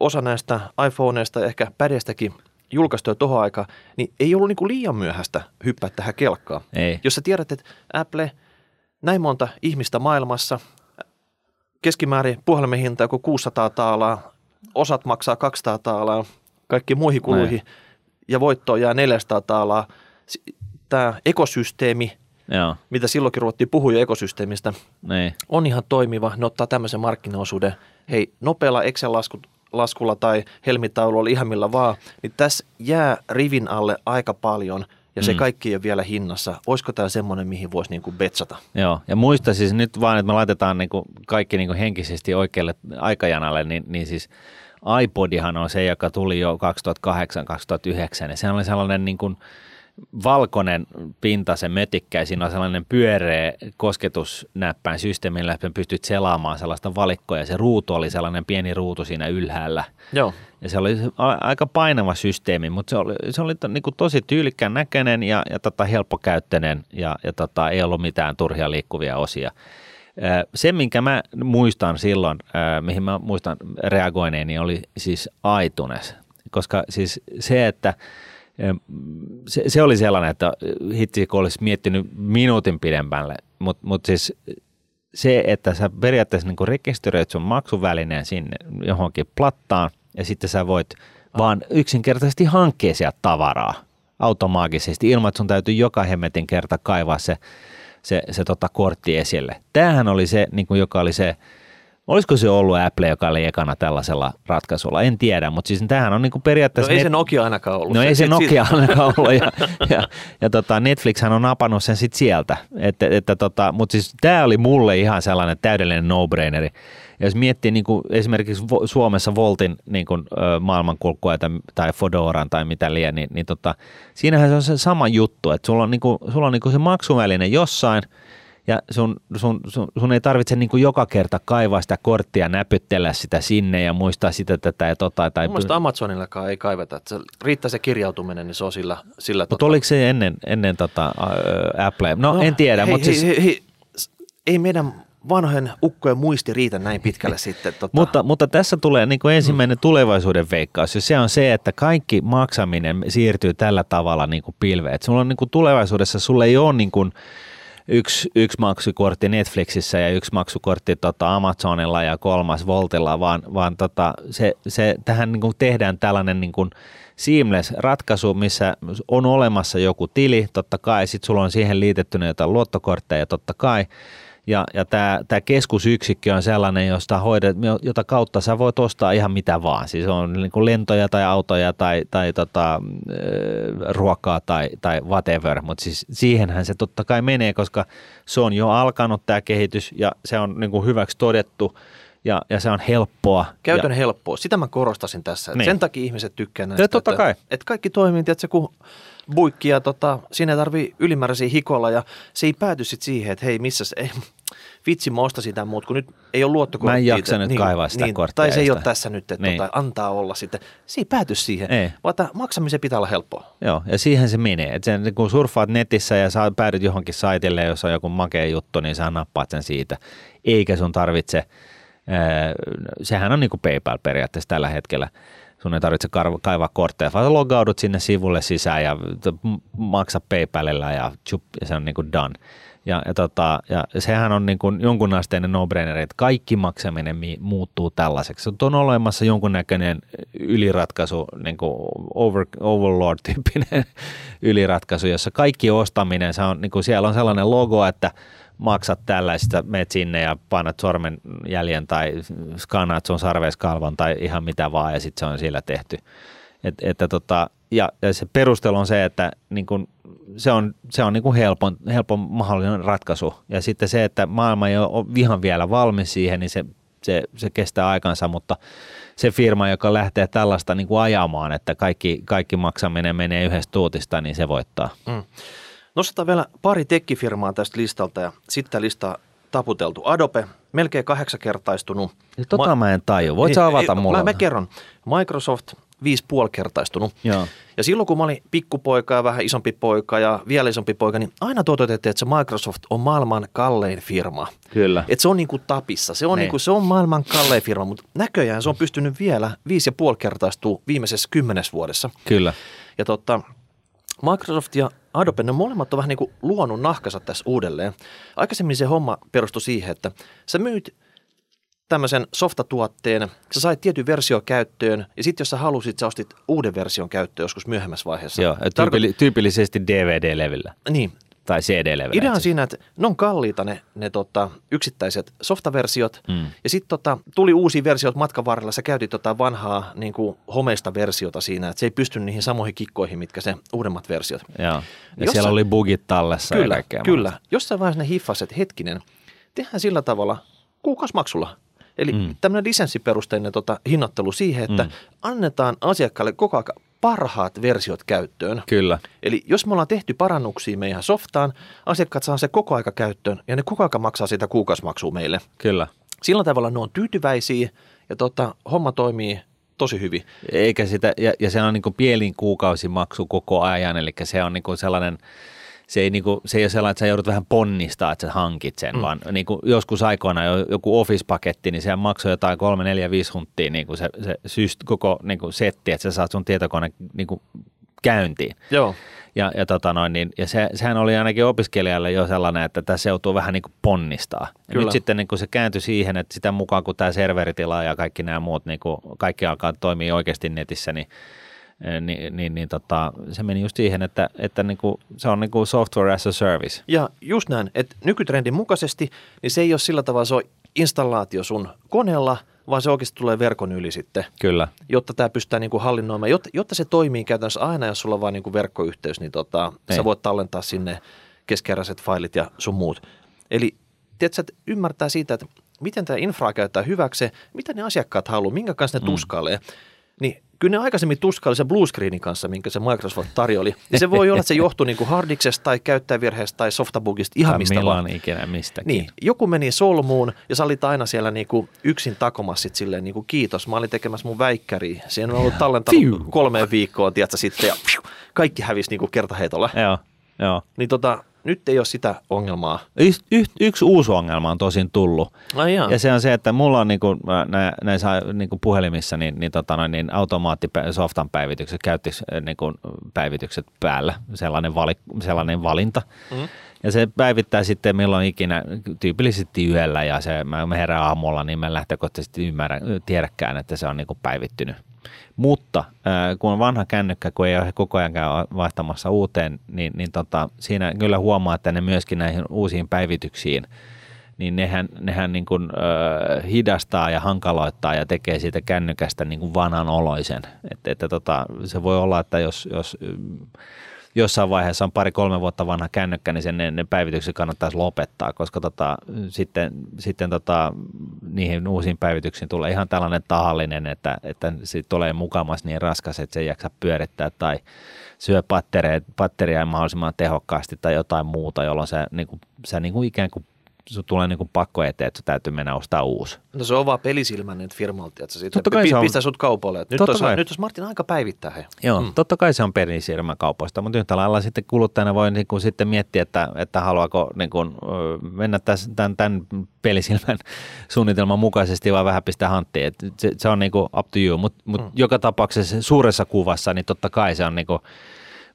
B: osa näistä iPhoneista ja ehkä pädestäkin julkaistu jo tuohon aikaan, niin ei ollut niinku liian myöhäistä hyppää tähän kelkkaan.
A: ei,
B: Jos sä tiedät, että Apple, näin monta ihmistä maailmassa, keskimäärin puhelimen hinta joku 600 taalaa, osat maksaa 200 taalaa, kaikki muihin kuluihin, ja voittoon jää 400 taalaa. Tämä ekosysteemi,
A: joo,
B: mitä silloinkin ruvettiin puhua jo ekosysteemistä,
A: niin,
B: on ihan toimiva. Ne ottaa tämmöisen markkinaosuuden. Hei, nopealla Excel-laskulla tai helmitaululla ihan millä vaan, niin tässä jää rivin alle aika paljon ja se
A: Mm.
B: kaikki ei ole vielä hinnassa. Olisiko tämä semmoinen, mihin voisi niinku betsata?
A: Joo, ja muista siis nyt vaan, että me laitetaan niin kuin kaikki niin kuin henkisesti oikealle aikajanalle, niin, niin siis iPodihan on se, joka tuli jo 2008-2009, ja se oli sellainen niin kuin valkoinen pinta, se mötikkä, ja siinä on sellainen pyöreä kosketusnäppäin systeemi, millä pystyt selaamaan sellaista valikkoa, ja se ruutu oli sellainen pieni ruutu siinä ylhäällä.
B: Joo.
A: Ja se oli aika painava systeemi, mutta se oli, se oli to, niin kuin tosi tyylikkään näköinen ja, ja tota, helppokäyttöinen ja, ja tota, ei ollut mitään turhia liikkuvia osia. Se, minkä mä muistan silloin, mihin mä muistan reagoineeni, oli siis iTunes. Koska siis se, että se, se oli sellainen, että hitsi, kun olisi miettinyt minuutin pidemmälle, mutta mut siis se, että sä periaatteessa niin rekisteröit sun maksuvälineen sinne johonkin plattaan ja sitten sä voit vaan yksinkertaisesti hankkia sieltä tavaraa automaagisesti ilman, että sun täytyy joka hemmetin kerta kaivaa se se, se tota, kortti esille. Tämähän oli se, niin kuin, joka oli se, Olisiko se ollut Apple, joka oli ekana tällaisella ratkaisulla? En tiedä, mutta siis tämähän on niinku periaatteessa...
B: No ei net... se Nokia ainakaan ollut.
A: No ei se Nokia ainakaan ollut. Ja, ja, ja tota, Netflixhän on napannut sen sitten sieltä. Että, että tota, mutta siis tämä oli mulle ihan sellainen täydellinen no-braineri. Ja jos miettii niin kuin esimerkiksi Suomessa Voltin niin kuin, maailmankulkua tai, tai Fodoran tai mitä liian, niin, niin tota, siinähän se on se sama juttu, että sulla on, niin kuin, sulla on niin kuin se maksuväline jossain – ja sun, sun, sun, sun ei tarvitse niin kuin joka kerta kaivaa sitä korttia, näpyttellä sitä sinne ja muistaa sitä tätä ja tota. Tai...
B: Mielestäni Amazonillakaan ei kaiveta. Että se, riittää se kirjautuminen, niin se on sillä... sillä
A: mutta tota... oliko se ennen, ennen tota, ä, Apple? No, no en tiedä,
B: hei,
A: mutta hei, siis...
B: Hei, hei, ei meidän vanhojen ukkojen muisti riitä näin pitkälle sitten. Tota.
A: mutta, mutta tässä tulee niin kuin ensimmäinen mm. tulevaisuuden veikkaus, ja se on se, että kaikki maksaminen siirtyy tällä tavalla niin kuin pilveen. Sulla on niin kuin tulevaisuudessa, sulla ei ole niin kuin, yksi, yksi maksukortti Netflixissä ja yksi maksukortti tota Amazonilla ja kolmas Voltilla, vaan, vaan tota, se, se, tähän niin kuin tehdään tällainen niin kuin seamless ratkaisu, missä on olemassa joku tili, totta kai, sitten sulla on siihen liitettynä jotain luottokortteja, totta kai, ja, ja tämä, tämä keskusyksikkö on sellainen, josta hoidet, jota kautta sä voit ostaa ihan mitä vaan. Siis on niin kuin lentoja tai autoja tai, tai tota, ruokaa tai, tai whatever, mutta siis siihenhän se totta kai menee, koska se on jo alkanut tämä kehitys ja se on niin kuin hyväksi todettu ja, ja se on helppoa.
B: Käytön
A: ja,
B: helppoa. Sitä mä korostasin tässä. Niin. Sen takia ihmiset tykkää näistä.
A: Ja totta
B: että,
A: kai.
B: Että kaikki toimii, että kun buikki ja tota, siinä ei tarvii ylimääräisiä hikolla ja se ei pääty sitten siihen, että hei missä se, ei, vitsi mä ostan sitä muut, kun nyt ei ole luottokorttia.
A: Mä en jaksa nyt niin, kaivaa sitä niin,
B: korttia. Tai se ei ole tässä nyt, että niin. tota, antaa olla sitten. Se ei pääty siihen, ei. vaan maksamisen pitää olla helppoa.
A: Joo, ja siihen se menee. Että sen, kun surffaat netissä ja saa, päädyt johonkin saitille, jos on joku makea juttu, niin sä nappaat sen siitä. Eikä sun tarvitse, äh, sehän on niin kuin PayPal periaatteessa tällä hetkellä – sun ei tarvitse kaivaa kortteja, vaan logaudut sinne sivulle sisään ja maksa PayPalilla ja, chup, ja se on niin kuin done. Ja, ja, tota, ja sehän on niin kuin jonkun asteinen no-brainer, että kaikki maksaminen mi- muuttuu tällaiseksi. Se on olemassa jonkunnäköinen yliratkaisu, niin kuin over, overlord-tyyppinen yliratkaisu, jossa kaikki ostaminen, se on, niin kuin siellä on sellainen logo, että – maksat tällaista, meet sinne ja painat sormen jäljen tai skannaat sun sarveiskalvon tai ihan mitä vaan ja sitten se on sillä tehty. Et, että tota, ja, ja se perustelu on se, että niin kun, se on, se on niin kuin helpon, helpon mahdollinen ratkaisu. Ja sitten se, että maailma ei ole ihan vielä valmis siihen, niin se, se, se kestää aikansa, mutta se firma, joka lähtee tällaista niin kuin ajamaan, että kaikki, kaikki maksaminen menee yhdestä tuutista, niin se voittaa. Mm.
B: Nostetaan vielä pari tekkifirmaa tästä listalta ja sitten lista taputeltu. Adobe, melkein kahdeksakertaistunut.
A: Tota Ma- mä en taju. Voit sä avata mulle?
B: Mä, mä kerron. Microsoft, viisi puolikertaistunut.
A: Joo.
B: Ja silloin kun mä olin pikkupoika ja vähän isompi poika ja vielä isompi poika, niin aina tototettiin, että se Microsoft on maailman kallein firma.
A: Kyllä.
B: Että se on niin kuin tapissa. Se on, niin. Kuin, se on maailman kallein firma, mutta näköjään se on pystynyt vielä viisi ja puoli kertaistua viimeisessä kymmenes vuodessa.
A: Kyllä.
B: Ja totta, Microsoft ja Adobe, ne molemmat on vähän niin kuin luonut nahkansa tässä uudelleen. Aikaisemmin se homma perustui siihen, että sä myyt tämmöisen softatuotteen, sä sait tietyn versio käyttöön, ja sitten jos sä halusit, sä ostit uuden version käyttöön joskus myöhemmässä vaiheessa.
A: Joo, tyypilli, tyypillisesti DVD-levillä.
B: Niin,
A: tai CD-levyllä.
B: Idea on siinä, että ne on kalliita ne, ne tota, yksittäiset softaversiot. Mm. Ja sitten tota, tuli uusi versiot matkan varrella. Sä käytit tota vanhaa niin kuin homeista versiota siinä, että se ei pysty niihin samoihin kikkoihin, mitkä se uudemmat versiot.
A: Joo. Ja Jossa, siellä oli bugit tallessa
B: kyllä,
A: ja
B: Kyllä. Jossain vaiheessa ne hiffaset, hetkinen, tehdään sillä tavalla kuukausimaksulla. Eli mm. tämmöinen lisenssiperusteinen tota, hinnoittelu siihen, että mm. annetaan asiakkaalle koko ajan parhaat versiot käyttöön.
A: Kyllä.
B: Eli jos me ollaan tehty parannuksia meidän softaan, asiakkaat saa se koko aika käyttöön ja ne koko aika maksaa sitä kuukausimaksua meille.
A: Kyllä.
B: Sillä tavalla ne on tyytyväisiä ja tota, homma toimii tosi hyvin.
A: Eikä sitä, ja, ja se on niin kuin pielin kuukausimaksu koko ajan, eli se on niin kuin sellainen – se ei, niinku, se ei ole sellainen, että sä joudut vähän ponnistaa, että sä hankit sen, mm. vaan niinku, joskus aikoina joku Office-paketti, niin se maksoi jotain 3, 4, 5 hunttia niinku se, se syst, koko niinku, setti, että sä saat sun tietokone niinku, käyntiin.
B: Joo.
A: Ja, ja, tota noin, niin, ja se, sehän oli ainakin opiskelijalle jo sellainen, että tässä joutuu vähän niin kuin ponnistaa. Ja nyt sitten niin kuin se kääntyi siihen, että sitä mukaan kun tämä serveritila ja kaikki nämä muut, niin kuin kaikki alkaa toimia oikeasti netissä, niin niin, niin, niin tota, se meni just siihen, että, että niin kuin, se on niin kuin software as a service.
B: Ja just näin, että nykytrendin mukaisesti, niin se ei ole sillä tavalla, se on installaatio sun koneella, vaan se oikeasti tulee verkon yli sitten.
A: Kyllä.
B: Jotta tämä pystytään niin kuin hallinnoimaan, jotta, jotta se toimii käytännössä aina, jos sulla on vain niin kuin verkkoyhteys, niin tota, sä
A: Ei.
B: voit tallentaa sinne keskeräiset failit ja sun muut. Eli tiedätkö, että ymmärtää siitä, että miten tämä infraa käyttää hyväksi, mitä ne asiakkaat haluaa, minkä kanssa ne mm. tuskailee. Niin kyllä ne aikaisemmin tuskaili sen bluescreenin kanssa, minkä se Microsoft tarjoli. Ja se voi olla, että se johtuu niin kuin hardiksesta tai käyttäjävirheestä tai softabugista, ihan
A: Tai
B: mistä vaan.
A: ikinä mistäkin.
B: Niin, joku meni solmuun ja sä olit aina siellä niinku yksin takomassa sit silleen niinku kiitos. Mä olin tekemässä mun väikkäriä. Siihen on ollut tallentanut kolmeen viikkoon, tiedätkö, sitten ja kaikki hävisi niinku kertaheitolla.
A: Joo, joo.
B: Niin tota, nyt ei ole sitä ongelmaa.
A: Y- y- yksi uusi ongelma on tosin tullut.
B: Ai jaa.
A: Ja se on se, että mulla on niinku, nä, näissä niinku puhelimissa niin, niin, tota noin, niin automaattisoftan päivitykset, käyttis niinku, päivitykset päällä, sellainen, vali, sellainen valinta.
B: Mm.
A: Ja se päivittää sitten milloin ikinä, tyypillisesti yöllä ja se, mä herään aamulla, niin mä en lähtökohtaisesti ymmärrä, tiedäkään, että se on niinku päivittynyt. Mutta kun on vanha kännykkä, kun ei ole koko ajan vaihtamassa uuteen, niin, niin tota, siinä kyllä huomaa, että ne myöskin näihin uusiin päivityksiin, niin nehän, nehän niin kuin, äh, hidastaa ja hankaloittaa ja tekee siitä kännykästä niin kuin vanhan oloisen. Että, että tota, se voi olla, että jos, jos jossain vaiheessa on pari-kolme vuotta vanha kännykkä, niin sen ne, ne päivitykset kannattaisi lopettaa, koska tota, sitten, sitten tota, niihin uusiin päivityksiin tulee ihan tällainen tahallinen, että, että se tulee mukamas niin raskas, että se ei jaksa pyörittää tai syö patteria mahdollisimman tehokkaasti tai jotain muuta, jolloin sä, niin kuin, sä niin kuin ikään kuin sun tulee niin kuin pakko eteen, että täytyy mennä ostaa uusi.
B: No se on vaan pelisilmäinen firmalta, että se sitten
A: Totta se on.
B: pistää sut kaupalle. Että Nyt olisi,
A: kai.
B: nyt olisi Martin aika päivittää he.
A: Joo, mm. totta kai se on pelisirmä kaupoista, mutta yhtä lailla sitten kuluttajana voi niin kuin sitten miettiä, että, että haluaako niin kuin, mennä tämän, tämän pelisilmän suunnitelman mukaisesti vai vähän pistää hanttiin. Se, se on niin kuin up to you, mutta mut
B: Mm.
A: joka tapauksessa suuressa kuvassa, niin totta kai se on niin kuin,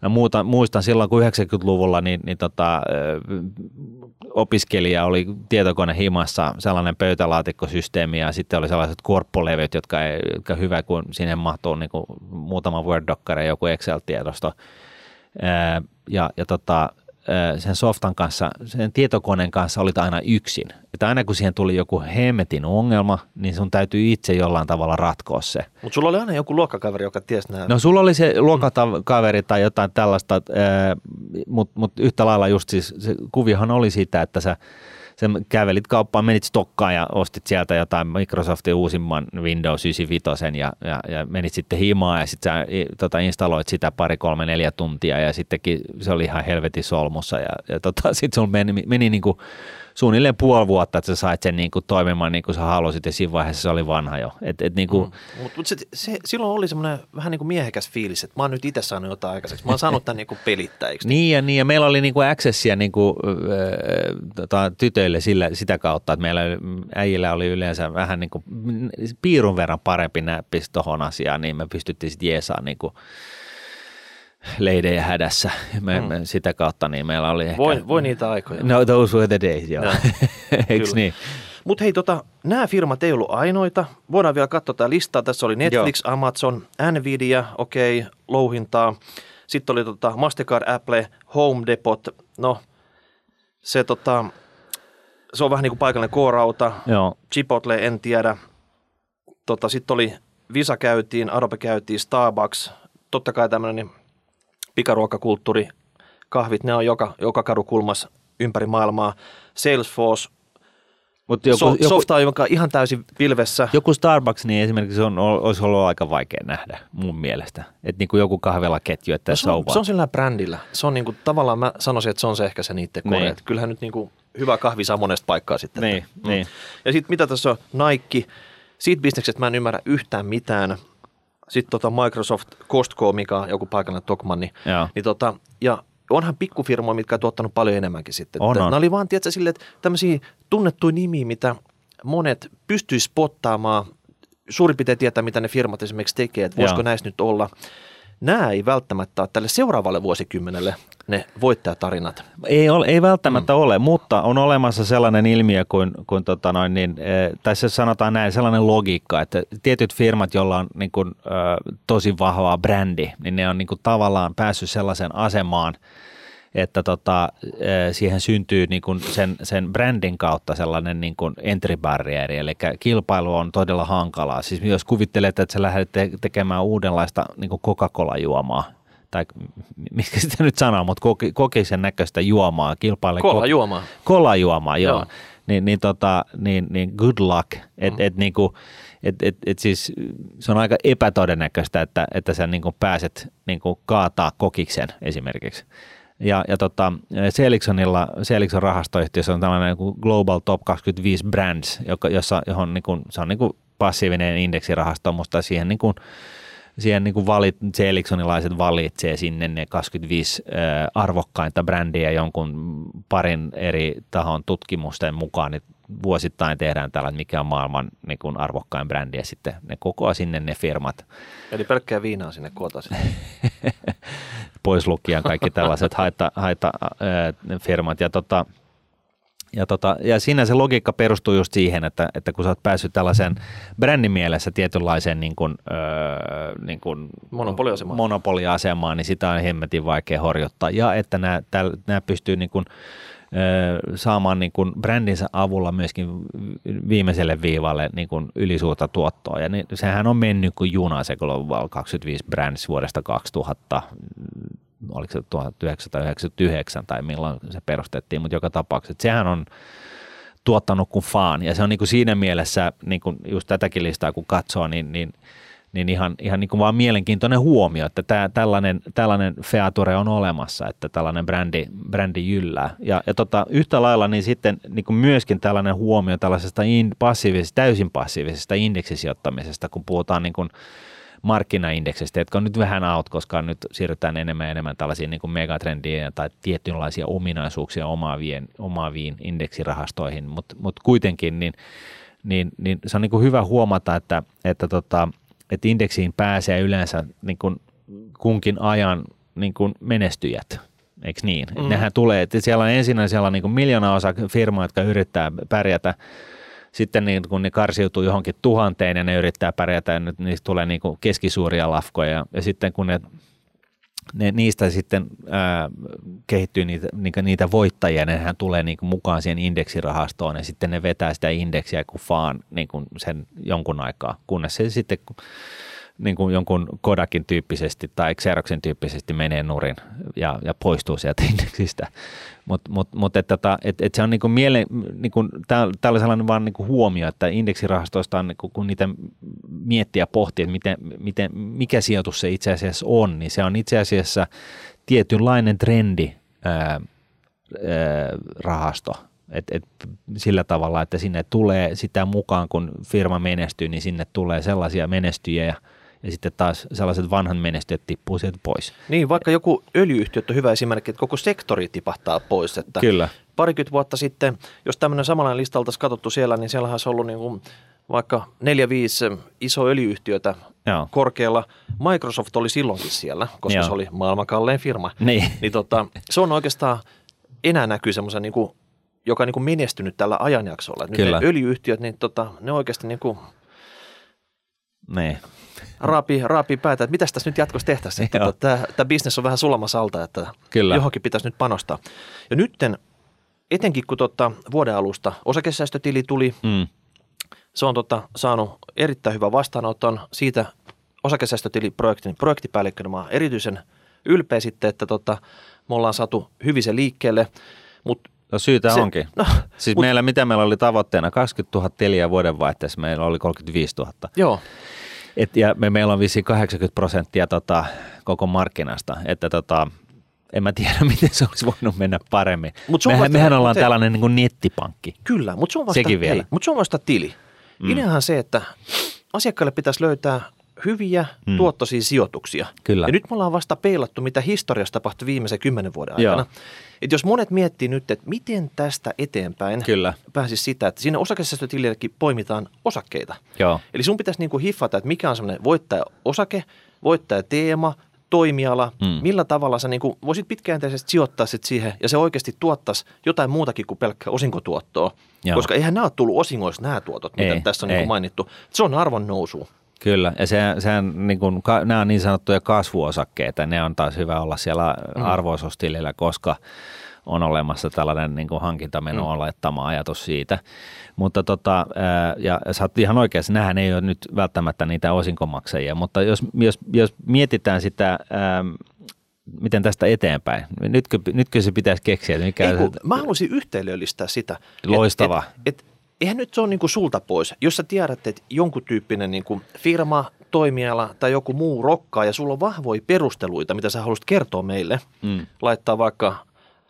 A: Mä muuta, muistan silloin, kun 90-luvulla niin, niin tota, opiskelija oli tietokone himassa, sellainen pöytälaatikkosysteemi ja sitten oli sellaiset korppolevyt, jotka, ei, jotka hyvä, kun sinne mahtuu niin kuin muutama Word-dokkari ja joku Excel-tiedosto. Ja, ja tota, sen softan kanssa, sen tietokoneen kanssa olit aina yksin. Että aina kun siihen tuli joku hemmetin ongelma, niin sun täytyy itse jollain tavalla ratkoa se.
B: Mutta sulla oli aina joku luokkakaveri, joka tiesi nämä.
A: No sulla oli se luokakaveri tai jotain tällaista, mutta mut yhtä lailla just siis se kuviohan oli sitä, että sä, sä kävelit kauppaan, menit stokkaan ja ostit sieltä jotain Microsoftin uusimman Windows 95 ja, ja, ja menit sitten himaan ja sitten sä tota, installoit sitä pari, kolme, neljä tuntia ja sittenkin se oli ihan helvetin solmussa ja, ja tota, sitten sun meni, meni niin kuin suunnilleen puoli vuotta, että sä sait sen niin kuin toimimaan niin kuin sä halusit ja siinä vaiheessa se oli vanha jo. Et, et niin kuin, mm.
B: Mutta mut se, se, silloin oli semmoinen vähän niin kuin miehekäs fiilis, että mä oon nyt itse saanut jotain aikaiseksi. Mä oon saanut tämän niin kuin pelittää, eikö
A: Niin ja, niin ja meillä oli niinku accessia niinku, äh, tota, tytöille sillä, sitä kautta, että meillä äijillä oli yleensä vähän niinku, piirun verran parempi näppis tuohon asiaan, niin me pystyttiin sitten jeesaan niinku, leidejä hädässä. Me,
B: Mm.
A: me, sitä kautta niin meillä oli ehkä...
B: Voi, voi niitä aikoja.
A: No those were the days, joo. Eikö
B: Kyllä.
A: niin?
B: Mutta hei, tota, nämä firmat ei ollut ainoita. Voidaan vielä katsoa tämä listaa. Tässä oli Netflix, Joo. Amazon, Nvidia, okei, okay, louhintaa. Sitten oli tota Mastercard, Apple, Home Depot. No, se, tota, se on vähän niin kuin paikallinen K-rauta.
A: Joo.
B: Chipotle, en tiedä. Tota, Sitten oli Visa käytiin, Adobe käytiin, Starbucks. Totta kai tämmöinen pikaruokakulttuuri, kahvit, ne on joka, joka kadukulmassa ympäri maailmaa. Salesforce,
A: Mut
B: joku,
A: joku, joku,
B: softa, joka on ihan täysin pilvessä.
A: joku Starbucks, niin esimerkiksi on, olisi ollut aika vaikea nähdä mun mielestä. Että niin kuin joku kahvilaketju, että
B: No,
A: se,
B: on,
A: on,
B: se on sillä brändillä. Se on niinku, tavallaan mä sanoisin, että se on se ehkä se niiden kore.
A: Niin.
B: Kyllähän nyt niinku, hyvä kahvi saa monesta paikkaa sitten.
A: Niin,
B: että,
A: niin.
B: Ja sitten mitä tässä on, Nike, siitä bisneksestä mä en ymmärrä yhtään mitään. Sitten tota Microsoft, Costco, mikä on joku paikallinen Tokmanni.
A: Joo.
B: Niin tota, ja onhan pikkufirmoja, mitkä on tuottanut paljon enemmänkin sitten.
A: On, on.
B: Nämä oli vaan, tiedätkö, silleen, että tämmöisiä tunnettuja nimiä, mitä monet pystyisi spottaamaan, suurin piirtein tietää, mitä ne firmat esimerkiksi tekee, että voisiko
A: Joo.
B: näissä nyt olla. Nämä ei välttämättä ole tälle seuraavalle vuosikymmenelle ne voittajatarinat?
A: Ei, ole, ei välttämättä mm. ole, mutta on olemassa sellainen ilmiö kuin, kuin tota noin, niin, eh, tai se sanotaan näin, sellainen logiikka, että tietyt firmat, joilla on niin kuin, tosi vahvaa brändi, niin ne on niin kuin, tavallaan päässyt sellaiseen asemaan, että tota, siihen syntyy niin kuin sen, sen brändin kautta sellainen niin kuin entry barrieri, eli kilpailu on todella hankalaa. Siis jos kuvittelet, että sä lähdet tekemään uudenlaista niin kuin Coca-Cola-juomaa, tai mikä sitä nyt sanoo, mutta koki, koki sen näköistä juomaa, kilpaile.
B: Kola-juomaa.
A: Kola-juomaa, joo. joo. Niin, niin, tota, niin, niin good luck. Et, mm. et, niin kuin, et, et, et siis se on aika epätodennäköistä, että, että sä niin kuin pääset niin kuin kaataa kokiksen esimerkiksi. Ja, ja tota, Selixonilla, Selixon rahastoyhtiössä on tällainen niin Global Top 25 Brands, joka, jossa, johon niin kuin, se on niin kuin passiivinen indeksirahasto, mutta siihen niin kuin, siihen niin kuin valit, Selixonilaiset valitsee sinne ne 25 arvokkainta brändiä jonkun parin eri tahon tutkimusten mukaan, niin vuosittain tehdään tällä, mikä on maailman niin kuin arvokkain brändi ja sitten ne kokoaa sinne ne firmat.
B: Eli pelkkää viinaa sinne kootaisin.
A: Pois lukien kaikki tällaiset haita, haita äh, firmat ja tota, ja, tota, ja siinä se logiikka perustuu just siihen, että, että kun sä oot päässyt tällaisen brändin mielessä tietynlaiseen niin kuin, öö, niin kuin
B: monopoliasemaan.
A: monopoliasemaan, niin sitä on hemmetin vaikea horjuttaa. Ja että nämä, nämä pystyy niin kuin, öö, saamaan niin kuin brändinsä avulla myöskin viimeiselle viivalle niin kuin ylisuurta tuottoa. Ja niin, sehän on mennyt kuin juna se Global 25 Brands vuodesta 2000 oliko se 1999 tai milloin se perustettiin, mutta joka tapauksessa, sehän on tuottanut kuin faan, ja se on niin kuin siinä mielessä, niin kuin just tätäkin listaa kun katsoo, niin, niin, niin ihan, ihan niin kuin vaan mielenkiintoinen huomio, että tämä, tällainen, tällainen feature on olemassa, että tällainen brändi, brändi jyllää. Ja, ja tota, yhtä lailla niin sitten niin kuin myöskin tällainen huomio tällaisesta in, passiivisesta, täysin passiivisesta indeksisijoittamisesta, kun puhutaan niin kuin markkinaindeksistä, jotka on nyt vähän out, koska nyt siirrytään enemmän ja enemmän tällaisiin niin kuin megatrendiin tai tietynlaisia ominaisuuksia omaavien, omaaviin indeksirahastoihin, mutta mut kuitenkin niin, niin, niin se on niin kuin hyvä huomata, että, että, tota, että indeksiin pääsee yleensä niin kuin kunkin ajan niin kuin menestyjät, eikö niin? Mm. Nehän tulee, että siellä on ensin siellä on niin kuin miljoona osa firmaa, jotka yrittää pärjätä sitten niin, kun ne karsiutuu johonkin tuhanteen ja ne yrittää pärjätä ja nyt niistä tulee niin kuin keskisuuria lafkoja ja sitten kun ne, ne niistä sitten ää, kehittyy niitä, niitä, niitä voittajia, nehän tulee niin kuin mukaan siihen indeksirahastoon ja sitten ne vetää sitä indeksiä kuin vaan niin sen jonkun aikaa, kunnes se sitten niin kuin jonkun Kodakin tyyppisesti tai Xeroxin tyyppisesti menee nurin ja, ja poistuu sieltä indeksistä. Mutta mut, mut, et, tota, et, et se on niinku miele, niinku, tää, tää sellainen vaan niinku huomio, että indeksirahastoista on, niinku, kun niitä miettiä ja pohtii, että miten, miten, mikä sijoitus se itse asiassa on, niin se on itse asiassa tietynlainen trendi ää, ää, rahasto. Et, et, sillä tavalla, että sinne tulee sitä mukaan, kun firma menestyy, niin sinne tulee sellaisia menestyjiä, ja sitten taas sellaiset vanhan menestyjät tippuu sieltä pois.
B: Niin, vaikka joku öljyyhtiö on hyvä esimerkki, että koko sektori tipahtaa pois. Että
A: Kyllä.
B: Parikymmentä vuotta sitten, jos tämmöinen samanlainen lista oltaisiin katsottu siellä, niin siellä olisi ollut niin kuin vaikka neljä, viisi iso öljyyhtiötä Joo. korkealla. Microsoft oli silloinkin siellä, koska Joo. se oli maailman kallein firma.
A: Niin.
B: niin tota, se on oikeastaan enää näkyy semmoisen niin kuin, joka on niin kuin menestynyt tällä ajanjaksolla. Nyt Kyllä. ne öljyyhtiöt, niin tota, ne oikeasti niin kuin,
A: niin
B: raapi, raapi päätä, että mitä tässä nyt jatkossa tehtäisiin. Tota, tämä, tämä bisnes on vähän sulamassa alta, että Kyllä. johonkin pitäisi nyt panostaa. Ja nytten, etenkin kun tota, vuoden alusta osakesäästötili tuli, mm. se on tota, saanut erittäin hyvän vastaanoton. Siitä osakesäästötiliprojektin projektipäällikkönä mä erityisen ylpeä sitten, että tota, me ollaan saatu hyvin se liikkeelle, mutta
A: No syytä se, onkin. No, siis mut, meillä, mitä meillä oli tavoitteena, 20 000 teliä vuodenvaihteessa, meillä oli 35 000.
B: Joo.
A: Et, ja me, meillä on vissiin 80 prosenttia tota, koko markkinasta, että tota, en mä tiedä, miten se olisi voinut mennä paremmin. Mut mehän, vasta, mehän ollaan tällainen niin kuin nettipankki.
B: Kyllä, mutta se on vasta, Sekin vielä. Mutta se on vasta tili. Mm. Ideahan se, että asiakkaille pitäisi löytää hyviä mm. tuottoisia sijoituksia.
A: Kyllä.
B: Ja nyt me ollaan vasta peilattu, mitä historiassa tapahtui viimeisen kymmenen vuoden aikana. Joo. Et jos monet miettii nyt, että miten tästä eteenpäin
A: Kyllä.
B: pääsisi sitä, että siinä osakesäästötilillekin poimitaan osakkeita.
A: Joo.
B: Eli sun pitäisi niinku hiffata, että mikä on semmoinen voittaja-osake, voittaja-teema, toimiala,
A: Mm.
B: mm. millä tavalla sä niin kuin voisit pitkäjänteisesti sijoittaa sit siihen ja se oikeasti tuottaisi jotain muutakin kuin pelkkää osinkotuottoa.
A: Joo.
B: Koska eihän nämä ole tullut osingoissa nämä tuotot, mitä
A: Ei,
B: tässä on
A: ei.
B: niin kuin mainittu. Se on arvon nousu.
A: Kyllä, ja sehän, sehän niin kuin, ka- nämä on niin sanottuja kasvuosakkeita, ne on taas hyvä olla siellä mm. arvoisostilillä, koska on olemassa tällainen niin kuin hankintameno mm. olettama ajatus siitä. Mutta tota, ja sä oot ihan oikeassa, nämähän ei ole nyt välttämättä niitä osinkomaksajia, mutta jos, jos, jos mietitään sitä, miten tästä eteenpäin, nytkö, nytkö se pitäisi keksiä, mikä
B: Ei, kun,
A: se,
B: mä haluaisin yhteenlöllistää sitä. et-
A: Loistava.
B: Et, et, eihän nyt se ole niin kuin sulta pois. Jos sä tiedät, että jonkun tyyppinen niin kuin firma, toimiala tai joku muu rokkaa ja sulla on vahvoja perusteluita, mitä sä haluaisit kertoa meille,
A: Mm.
B: laittaa vaikka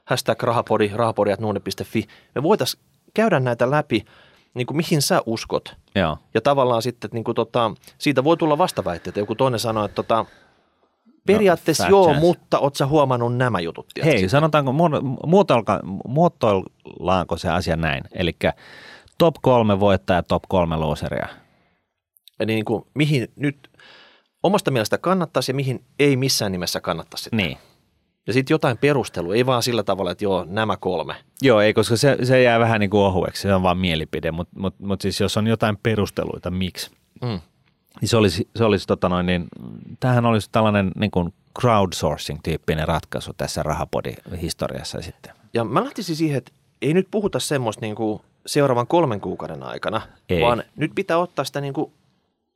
B: hashtag rahapodi, rahapodi.nuune.fi. Me voitaisiin käydä näitä läpi, niin kuin mihin sä uskot.
A: joo.
B: Ja tavallaan sitten, että niin kuin tota, siitä voi tulla vastaväitteitä. Joku toinen sanoo, että tota, periaatteessa
A: fat
B: joo,
A: chance.
B: mutta oot sä huomannut nämä jutut?
A: Hei, sanotaanko, muoto- muotoilka- muotoillaanko se asia näin? Eli top kolme voittaja, top kolme loseria.
B: Eli niin kuin, mihin nyt omasta mielestä kannattaisi ja mihin ei missään nimessä kannattaisi.
A: Niin.
B: Ja sitten jotain perustelua, ei vaan sillä tavalla, että joo, nämä kolme.
A: Joo, ei, koska se, se jää vähän niin kuin ohueksi, se on vaan mielipide, mutta mut, mut siis jos on jotain perusteluita, miksi,
B: Mm.
A: niin se olisi, se olisi tota noin, niin, tämähän olisi tällainen niin kuin crowdsourcing-tyyppinen ratkaisu tässä rahapodi-historiassa sitten.
B: Ja mä lähtisin siihen, että ei nyt puhuta semmoista niin kuin seuraavan kolmen kuukauden aikana,
A: Ei.
B: vaan nyt pitää ottaa sitä niin kuin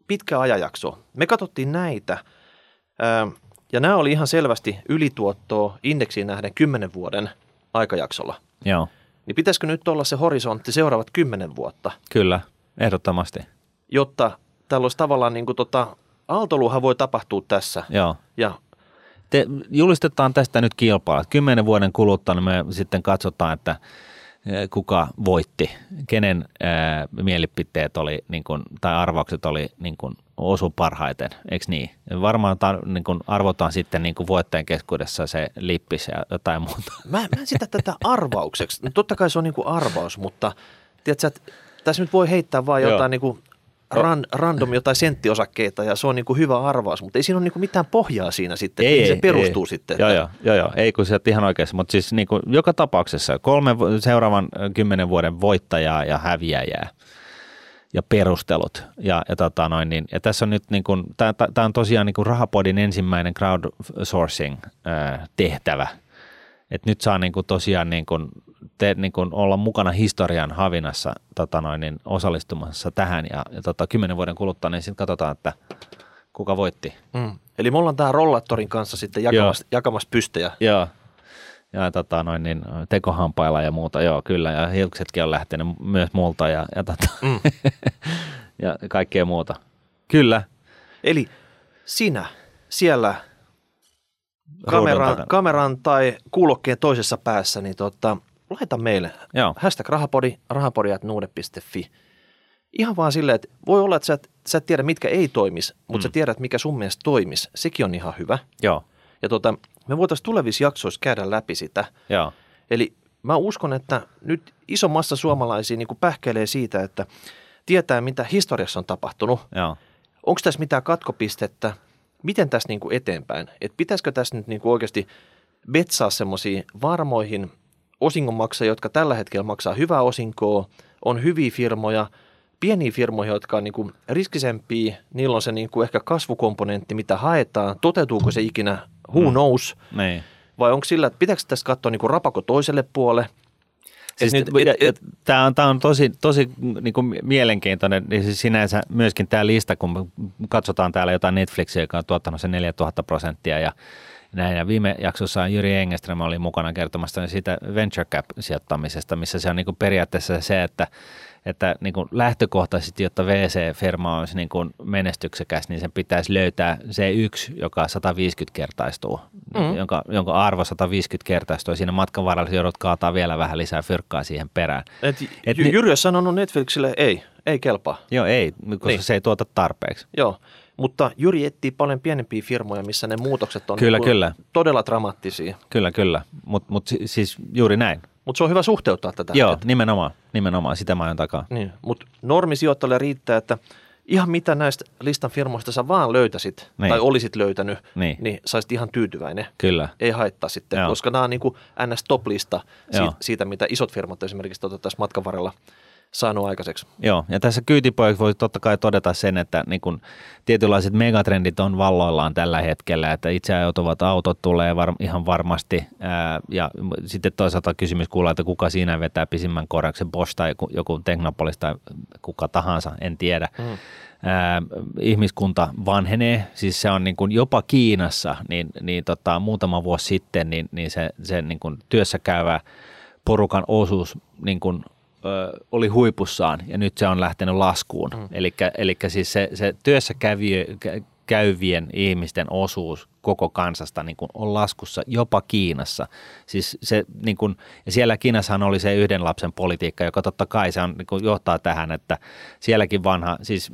B: pitkä ajanjaksoa. Me katsottiin näitä, ää, ja nämä oli ihan selvästi ylituottoa indeksiin nähden 10 vuoden aikajaksolla.
A: Joo,
B: Niin pitäisikö nyt olla se horisontti seuraavat 10 vuotta,
A: kyllä, ehdottomasti.
B: jotta täällä olisi tavallaan niin kuin tota, aaltoluhan voi tapahtua tässä.
A: Joo.
B: Ja
A: Te, julistetaan tästä nyt kilpailut. Kymmenen vuoden kuluttua niin me sitten katsotaan, että kuka voitti, kenen ää, mielipiteet oli, niin kuin, tai arvaukset oli niin kuin, osu parhaiten, eikö niin? Varmaan tar, niin kuin, arvotaan sitten niin kuin voittajan keskuudessa se lippis ja jotain muuta.
B: Mä, mä en sitä tätä arvaukseksi. No, totta kai se on niinku arvaus, mutta tiedätkö, että tässä nyt voi heittää vaan
A: Joo.
B: jotain niinku ran, random jotain senttiosakkeita ja se on niinku hyvä arvaus, mutta ei siinä ole niinku mitään pohjaa siinä sitten, ei, se perustuu sitten.
A: Joo,
B: että-
A: joo, joo, joo, ei kun sä ihan oikeassa, mutta siis niin kuin, joka tapauksessa kolme seuraavan kymmenen vuoden voittajaa ja häviäjää ja perustelut. Ja, ja, tota noin, niin, ja tässä on nyt, niin kuin, tämä on tosiaan niin kuin Rahapodin ensimmäinen crowdsourcing-tehtävä. Et nyt saa niin kuin tosiaan niin kuin, te, niin kuin olla mukana historian havinassa tota noin, niin osallistumassa tähän ja, ja tota, kymmenen vuoden kuluttua, niin sitten katsotaan, että kuka voitti.
B: Mm. Eli me ollaan tähän rollattorin kanssa sitten jakamassa, jakamassa pystejä.
A: Joo. Ja tota, noin niin, tekohampailla ja muuta, joo kyllä. Ja hiuksetkin on lähtenyt myös multa ja, ja, tota,
B: Mm.
A: ja kaikkea muuta. Kyllä.
B: Eli sinä siellä kameran, kameran tai kuulokkeen toisessa päässä, niin tota, laita meille
A: Joo.
B: hashtag rahapodi, rahapodi.nuude.fi. Ihan vaan silleen, että voi olla, että sä et, sä et tiedä, mitkä ei toimisi, mutta mm. sä tiedät, mikä sun mielestä toimisi. Sekin on ihan hyvä.
A: Joo.
B: Ja tota, me voitaisiin tulevissa jaksoissa käydä läpi sitä.
A: Joo.
B: Eli mä uskon, että nyt iso massa suomalaisia niin pähkäilee siitä, että tietää, mitä historiassa on tapahtunut.
A: Joo.
B: Onko tässä mitään katkopistettä? Miten tässä niin kuin eteenpäin? Et pitäisikö tässä nyt niin kuin oikeasti betsaa semmoisiin varmoihin osingonmaksajia, jotka tällä hetkellä maksaa hyvää osinkoa, on hyviä firmoja, pieniä firmoja, jotka on niin kuin riskisempiä, niillä on se niin kuin ehkä kasvukomponentti, mitä haetaan, toteutuuko se ikinä, who
A: Mm.
B: knows,
A: Niin.
B: vai onko sillä, että pitääkö tässä katsoa niin kuin rapako toiselle puolelle?
A: Siis
B: nyt-
A: tämä on, tää on tosi, tosi niin kuin mielenkiintoinen, niin siis sinänsä myöskin tämä lista, kun katsotaan täällä jotain Netflixiä, joka on tuottanut sen 4000 prosenttia ja näin. Ja viime jaksossa Jyri Engeström oli mukana kertomassa siitä venture cap-sijoittamisesta, missä se on niin kuin periaatteessa se, että, että niin kuin lähtökohtaisesti, jotta VC-firma olisi niin kuin menestyksekäs, niin sen pitäisi löytää se yksi, joka 150 kertaistuu,
B: Mm.
A: jonka, jonka arvo 150 kertaistuu. Ja siinä matkan varrella joudut kaataa vielä vähän lisää fyrkkaa siihen perään.
B: Et,
A: Et
B: Jyri on sanonut Netflixille, ei, ei kelpaa.
A: Joo, ei, koska
B: Niin.
A: se ei tuota tarpeeksi.
B: Joo, mutta Jyri etsii paljon pienempiä firmoja, missä ne muutokset on
A: Kyllä,
B: niin
A: kyllä.
B: todella dramaattisia.
A: Kyllä, kyllä. Mutta mut, si- siis juuri näin.
B: Mutta se on hyvä suhteuttaa tätä.
A: Joo,
B: että-
A: nimenomaan, nimenomaan. Sitä mä ajan takaa.
B: Niin, mutta normisijoittajalle riittää, että ihan mitä näistä listan firmoista sä vaan löytäisit
A: Niin.
B: tai olisit löytänyt,
A: Niin.
B: niin saisit ihan tyytyväinen.
A: Kyllä.
B: Ei haittaa sitten,
A: Joo.
B: koska nämä on niin kuin NS-top-lista
A: Joo.
B: siitä, siitä, mitä isot firmat esimerkiksi tota, tässä matkan varrella saanut aikaiseksi.
A: Joo, ja tässä kyytipojaksi voi totta kai todeta sen, että niin kun tietynlaiset megatrendit on valloillaan tällä hetkellä, että itseajautuvat autot tulee var, ihan varmasti, ää, ja sitten toisaalta kysymys kuuluu, että kuka siinä vetää pisimmän korjauksen, Bosch tai joku, joku Technopolis tai kuka tahansa, en tiedä.
B: Mm.
A: Ää, ihmiskunta vanhenee, siis se on niin kuin jopa Kiinassa, niin, niin tota, muutama vuosi sitten, niin, niin se, se niin kuin työssä käyvä porukan osuus niin kuin, ö, oli huipussaan ja nyt se on lähtenyt laskuun. Mm. Eli siis se, se työssä kävi, kä- käyvien ihmisten osuus koko kansasta niin kuin on laskussa jopa Kiinassa. Siis se, niin kuin, ja siellä Kiinassahan oli se yhden lapsen politiikka, joka totta kai se on, niin kuin johtaa tähän, että sielläkin vanha, siis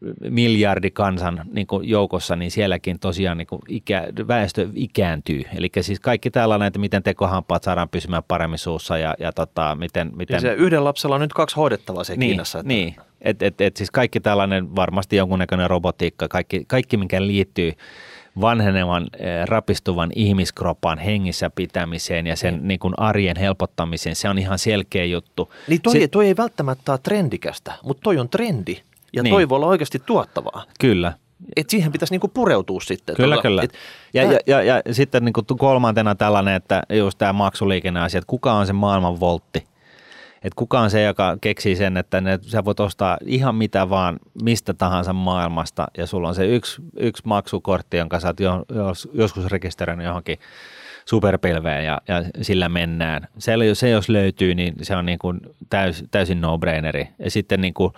A: mm, miljardi kansan niin kuin joukossa, niin sielläkin tosiaan niin kuin ikä, väestö ikääntyy. Eli siis kaikki tällainen, että miten tekohampaat saadaan pysymään paremmin suussa ja, ja tota, miten... miten
B: Ja se yhden lapsella on nyt kaksi hoidettavaa se
A: niin,
B: Kiinassa. Että
A: Niin, et, et, et siis kaikki tällainen varmasti jonkunnäköinen robotiikka, kaikki, kaikki mikä liittyy vanhenevan, eh, rapistuvan ihmiskropan hengissä pitämiseen ja sen niin. kuin arjen helpottamiseen, se on ihan selkeä juttu.
B: Niin toi,
A: se,
B: toi ei välttämättä ole trendikästä, mutta toi on trendi. Ja
A: Niin.
B: toi voi olla oikeasti tuottavaa.
A: Kyllä,
B: Et siihen pitäisi niinku pureutua sitten.
A: Kyllä,
B: Tota,
A: kyllä.
B: et-
A: Ja, ja, ja, ja sitten niin kuin kolmantena tällainen, että just tämä maksuliikenneasia, että kuka on se maailman voltti? Että kuka on se, joka keksii sen, että ne, sä voit ostaa ihan mitä vaan mistä tahansa maailmasta ja sulla on se yksi, yksi maksukortti, jonka sä oot jo, jos, joskus rekisteröinyt johonkin superpilveen ja, ja sillä mennään. Se, se jos löytyy, niin se on niin kuin täys, täysin no-braineri. Ja sitten niin kuin,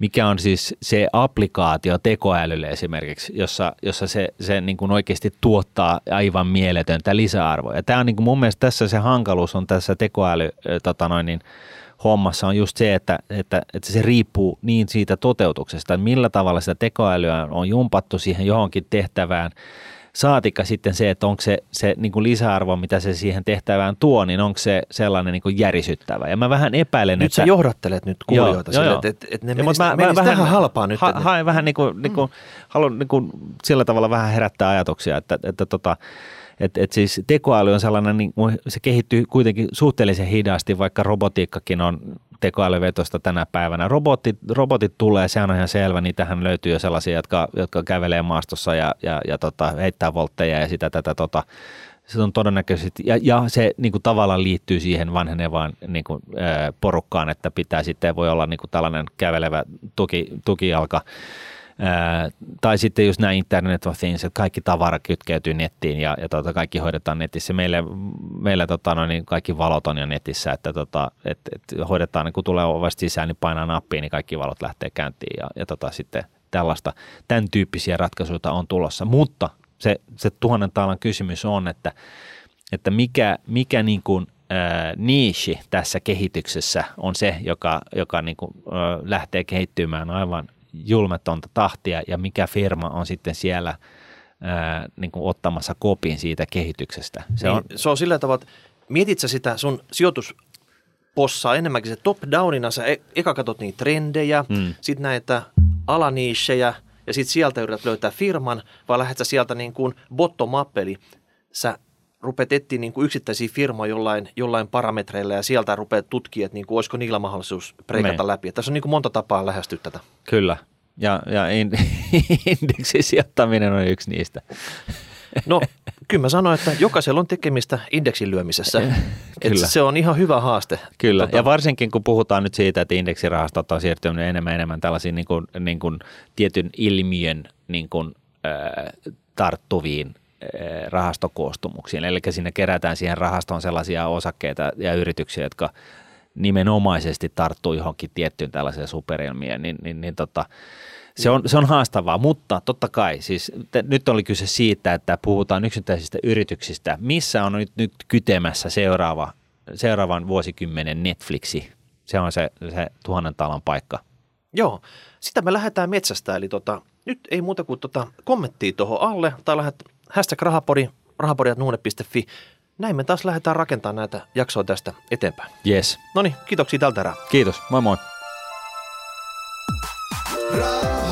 A: mikä on siis se applikaatio tekoälylle esimerkiksi, jossa, jossa se, se niin kuin oikeasti tuottaa aivan mieletöntä lisäarvoa. Ja tämä on niin kuin mun mielestä tässä se hankaluus on tässä tekoäly tota noin, niin, hommassa on just se, että, että, että se riippuu niin siitä toteutuksesta, että millä tavalla sitä tekoälyä on jumpattu siihen johonkin tehtävään, saatikka sitten se, että onko se, se niin kuin lisäarvo, mitä se siihen tehtävään tuo, niin onko se sellainen niin kuin järisyttävä. Ja mä vähän epäilen,
B: Nyt
A: että...
B: sä johdattelet nyt kuulijoita
A: Joo,
B: sille, että et, et ne menis,
A: mutta
B: menis tähän halpaan nyt.
A: Ha, haen vähän niin kuin, niin kuin haluan niin kuin sillä tavalla vähän herättää ajatuksia, että, että tota, et, et siis tekoäly on sellainen, niin se kehittyy kuitenkin suhteellisen hidasti, vaikka robotiikkakin on tekoälyvetosta tänä päivänä. Robotit, robotit tulee, se on ihan selvä, niitähän löytyy jo sellaisia, jotka, jotka kävelee maastossa ja, ja, ja tota, heittää voltteja ja sitä tätä tota, se on todennäköisesti, ja, ja se niin kuin tavallaan liittyy siihen vanhenevaan niin kuin, porukkaan, että pitää sitten, voi olla niin kuin tällainen kävelevä tuki, tukijalka, tai sitten just nämä Internet of Things, että kaikki tavara kytkeytyy nettiin ja, ja tota, kaikki hoidetaan netissä. Meillä, meillä tota, no, niin kaikki valot on jo netissä, että tota, et, et hoidetaan, niin kun tulee ovesta sisään, niin painaa nappiin, niin kaikki valot lähtee käyntiin ja, ja tota, sitten tällaista, tämän tyyppisiä ratkaisuja on tulossa, mutta se, se tuhannen taalan kysymys on, että, että mikä, mikä niin kuin, niishi tässä kehityksessä on se, joka, joka niin kuin, lähtee kehittymään aivan julmetonta tahtia ja mikä firma on sitten siellä ää, niin kuin ottamassa kopin siitä kehityksestä. Se
B: niin,
A: on,
B: se on sillä tavalla, että mietit sä sitä sun sijoituspossaa enemmänkin se top-downina, sä e- eka katot niitä trendejä,
A: Mm.
B: sitten näitä alaniishejä ja sitten sieltä yrität löytää firman, vai lähdet sä sieltä niin kuin bottom-up, eli sä rupeat etsiä niin kuin yksittäisiä firmoja jollain, jollain parametreilla ja sieltä rupeat tutkia, että niin kuin, olisiko niillä mahdollisuus preikata
A: Niin.
B: läpi. Että tässä on niin kuin monta tapaa lähestyä tätä.
A: kyllä. Ja, ja in, indeksin sijoittaminen on yksi niistä.
B: No, kyllä mä sanoin, että jokaisella on tekemistä indeksin lyömisessä.
A: Kyllä.
B: Se on ihan hyvä haaste.
A: Kyllä,
B: Tota,
A: ja varsinkin kun puhutaan nyt siitä, että indeksirahastot on siirtynyt enemmän enemmän tällaisiin niin kuin, niin kuin tietyn ilmiön niin kuin, äh, tarttuviin rahastokoostumuksiin. Eli sinne kerätään siihen rahastoon sellaisia osakkeita ja yrityksiä, jotka nimenomaisesti tarttuu johonkin tiettyyn tällaiseen superilmiöön, niin, niin, niin tota, se on, se on haastavaa, mutta totta kai, siis te, nyt oli kyse siitä, että puhutaan yksittäisistä yrityksistä. Missä on nyt, nyt kytemässä seuraava, seuraavan vuosikymmenen Netflixi? Se on se, se tuhannen talan paikka.
B: Joo, sitä me lähdetään metsästä, eli tota, nyt ei muuta kuin tota, kommenttia tuohon alle, tai lähdet Hashtag rahapodi, rahapodi.nuune.fi. Näin me taas lähdetään rakentamaan näitä jaksoja tästä eteenpäin.
A: Yes.
B: No niin, kiitoksia tältä erää.
A: Kiitos, moi moi. Raha.